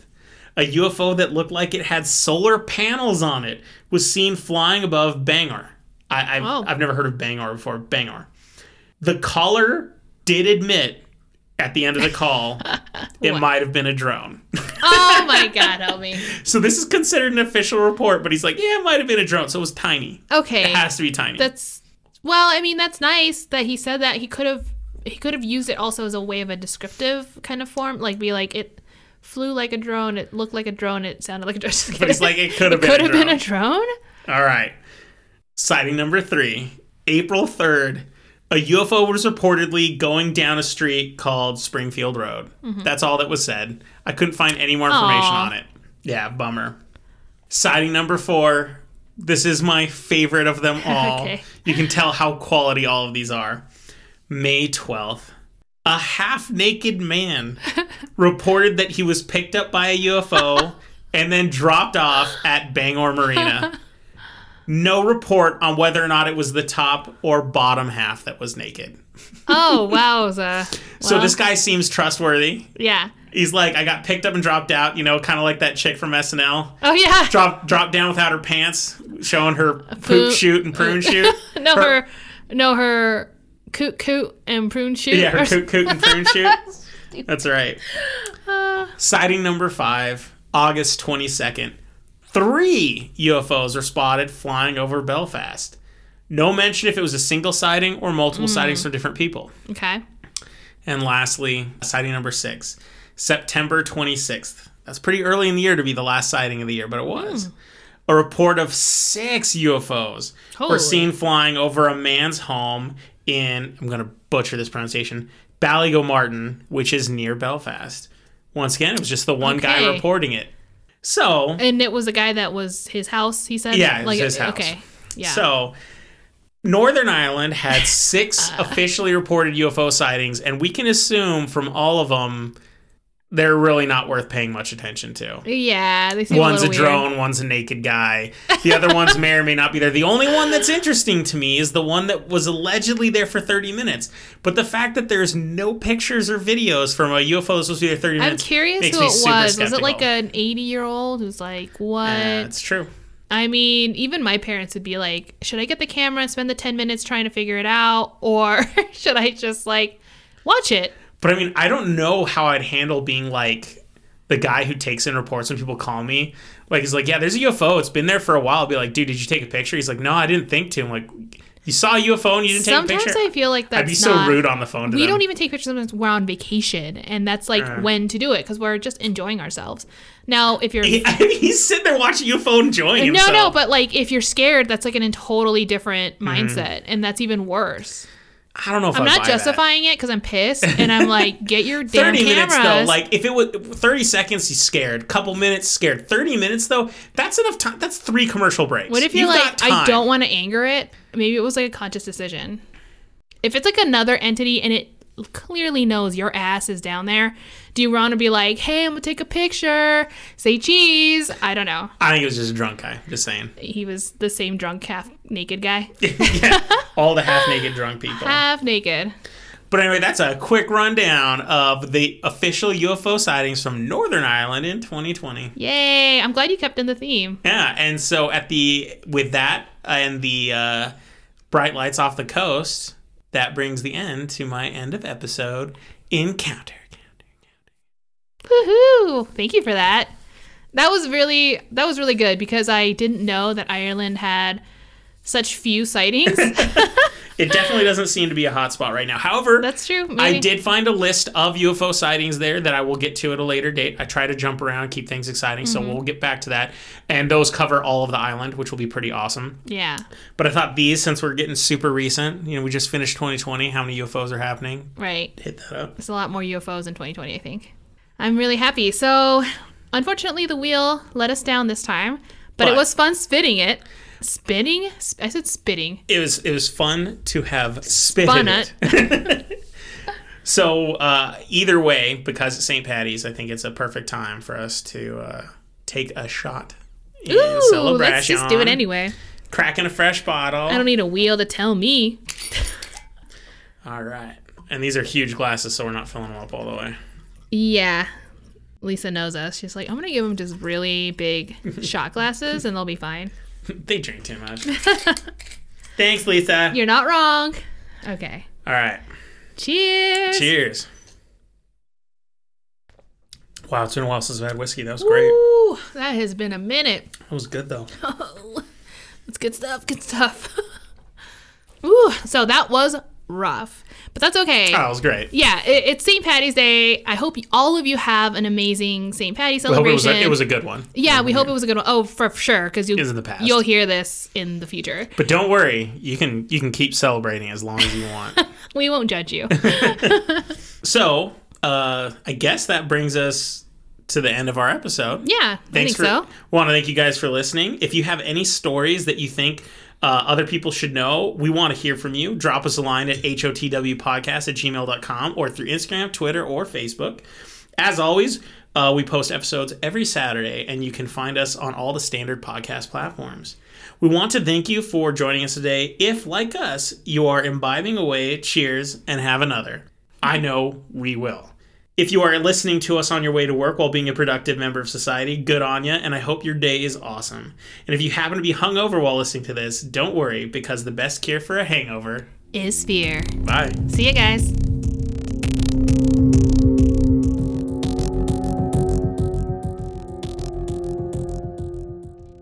A UFO that looked like it had solar panels on it was seen flying above Bangor. I, I've, Oh. I've never heard of Bangor before. Bangor. The caller did admit at the end of the call it might have been a drone. Oh my god, help me. so this is considered an official report, but he's like, yeah, it might have been a drone. So it was tiny. Okay. It has to be tiny. That's well, I mean, that's nice that he said that. He could have he could have used it also as a way of a descriptive kind of form, like be like it flew like a drone, it looked like a drone, it sounded like a drone. But it's like, it could have been, could a have drone. been a drone? All right. Sighting number three, April 3rd. A UFO was reportedly going down a street called Springfield Road. That's all that was said. I couldn't find any more information Mm-hmm. On it. Yeah, bummer. Sighting number four. This is my favorite of them all. Okay. You can tell how quality all of these are. May 12th. A half naked man reported that he was picked up by a UFO and then dropped off at Bangor Marina. No report on whether or not it was the top or bottom half that was naked. Oh, wowza. So this guy seems trustworthy. Yeah. He's like, I got picked up and dropped out, you know, kind of like that chick from SNL. Oh yeah. Drop, dropped down without her pants, showing her poop Poop. shoot and prune shoot. no her- her no her coot coot and prune shoot. Yeah, or coot coot and prune shoot. That's right. Uh, Sighting number five, August 22nd. Three UFOs were spotted flying over Belfast. No mention if it was a single sighting or multiple sightings from different people. okay. And lastly, sighting number six, September 26th. That's pretty early in the year to be the last sighting of the year, but it was. A report of six UFOs were seen flying over a man's home in, I'm going to butcher this pronunciation, Ballygomartin, which is near Belfast. Once again, it was just the one guy reporting it. So, And it was a guy that was his house. He said. Yeah, it was his house. Okay. Yeah. So, Northern Ireland had six ah. officially reported UFO sightings, and we can assume from all of them, they're really not worth paying much attention to. yeah, they seem One's a, a little weird. drone, one's a naked guy. The other ones may or may not be there. The only one that's interesting to me is the one that was allegedly there for 30 minutes. But the fact that there's no pictures or videos from a UFO that's supposed to be there 30 I'm minutes. curious makes who it was. super Was it like an 80 year old who's like, what? Yeah, it's true. I mean, even my parents would be like, should I get the camera and spend the 10 minutes trying to figure it out? Or should I just like watch it? But I mean, I don't know how I'd handle being like the guy who takes in reports when people call me. Like, he's like, yeah, there's a UFO. It's been there for a while. I'll be like, dude, did you take a picture? He's like, no, I didn't think to. I'm like, you saw a UFO and you didn't take a picture. Sometimes? I feel like that's I'd be not, so rude on the phone to We them. don't even take pictures sometimes we're on vacation, and that's like Uh. when to do it because we're just enjoying ourselves. Now, if you're He- he's sitting there watching UFO enjoying no, himself. no, no, but like if you're scared, that's like an totally different Mm-hmm. mindset, and that's even worse. I don't know if I'm not buy that. justifying it because I'm pissed, and I'm like, get your damn 30 cameras. minutes though, like if it was 30 seconds, he's scared. Couple minutes, scared. 30 minutes though, that's enough time. That's three commercial breaks. What if you're You've like, I don't want to anger it? Maybe it was like a conscious decision. If it's like another entity and it clearly knows your ass is down there, do you want to be like, hey, I'm gonna take a picture, say cheese? I don't know. I think it was just a drunk guy. Just saying. He was the same drunk, half naked guy, yeah, all the half naked drunk people. half naked. But anyway, that's a quick rundown of the official UFO sightings from Northern Ireland in 2020. Yay! I'm glad you kept in the theme. Yeah, and so at the with that and the uh, bright lights off the coast, that brings the end to my end of episode encounter. Woohoo! Thank you for that. That was really that was really good because I didn't know that Ireland had such few sightings. it definitely doesn't seem to be a hotspot right now. However, That's true. I did find a list of UFO sightings there that I will get to at a later date. I try to jump around, keep things exciting, so mm-hmm. we'll get back to that. And those cover all of the island, which will be pretty awesome. Yeah. But I thought these, since we're getting super recent, you know, we just finished 2020, how many UFOs are happening? Right. Hit that up. There's a lot more UFOs in 2020, I think. I'm really happy. So, unfortunately, the wheel let us down this time, but, it was fun spinning it. Spinning? I said spitting. It was it was fun to have spit Spun in it. so uh, either way, because it's St. Patty's, I think it's a perfect time for us to uh, take a shot. In Ooh, celebration. let's just do it anyway. Cracking a fresh bottle. I don't need a wheel to tell me. All right. And these are huge glasses, so we're not filling them up all the way. Yeah. Lisa knows us. She's like, I'm going to give them just really big shot glasses and they'll be fine. they drink too much. Thanks, Lisa. You're not wrong. Okay. All right. Cheers. Cheers. Wow, it's been a while since I've had whiskey. That was great. Ooh, that has been a minute. That was good, though. It's good stuff. Good stuff. Ooh, so that was rough, but that's okay. Oh, it was great. Yeah, it, it's St. Patty's Day. I hope all of you have an amazing St. Patty's I hope it was, celebration. a, it was a good one. yeah, we hope it was a good one. Oh, for sure, because you in the past. You'll hear this in the future. But don't worry, you can you can keep celebrating as long as you want. We won't judge you. so, uh, I guess that brings us to the end of our episode. Yeah, I Thanks think for, so. Want to thank you guys for listening. If you have any stories that you think uh, other people should know, we want to hear from you. Drop us a line at hotwpodcast at gmail.com or through Instagram, Twitter, or Facebook. As always, uh, we post episodes every Saturday, and you can find us on all the standard podcast platforms. We want to thank you for joining us today. If, like us, you are imbibing away, cheers, and have another. I know we will. If you are listening to us on your way to work while being a productive member of society, good on you, and I hope your day is awesome. And if you happen to be hungover while listening to this, don't worry because the best cure for a hangover is fear. Bye. See you guys.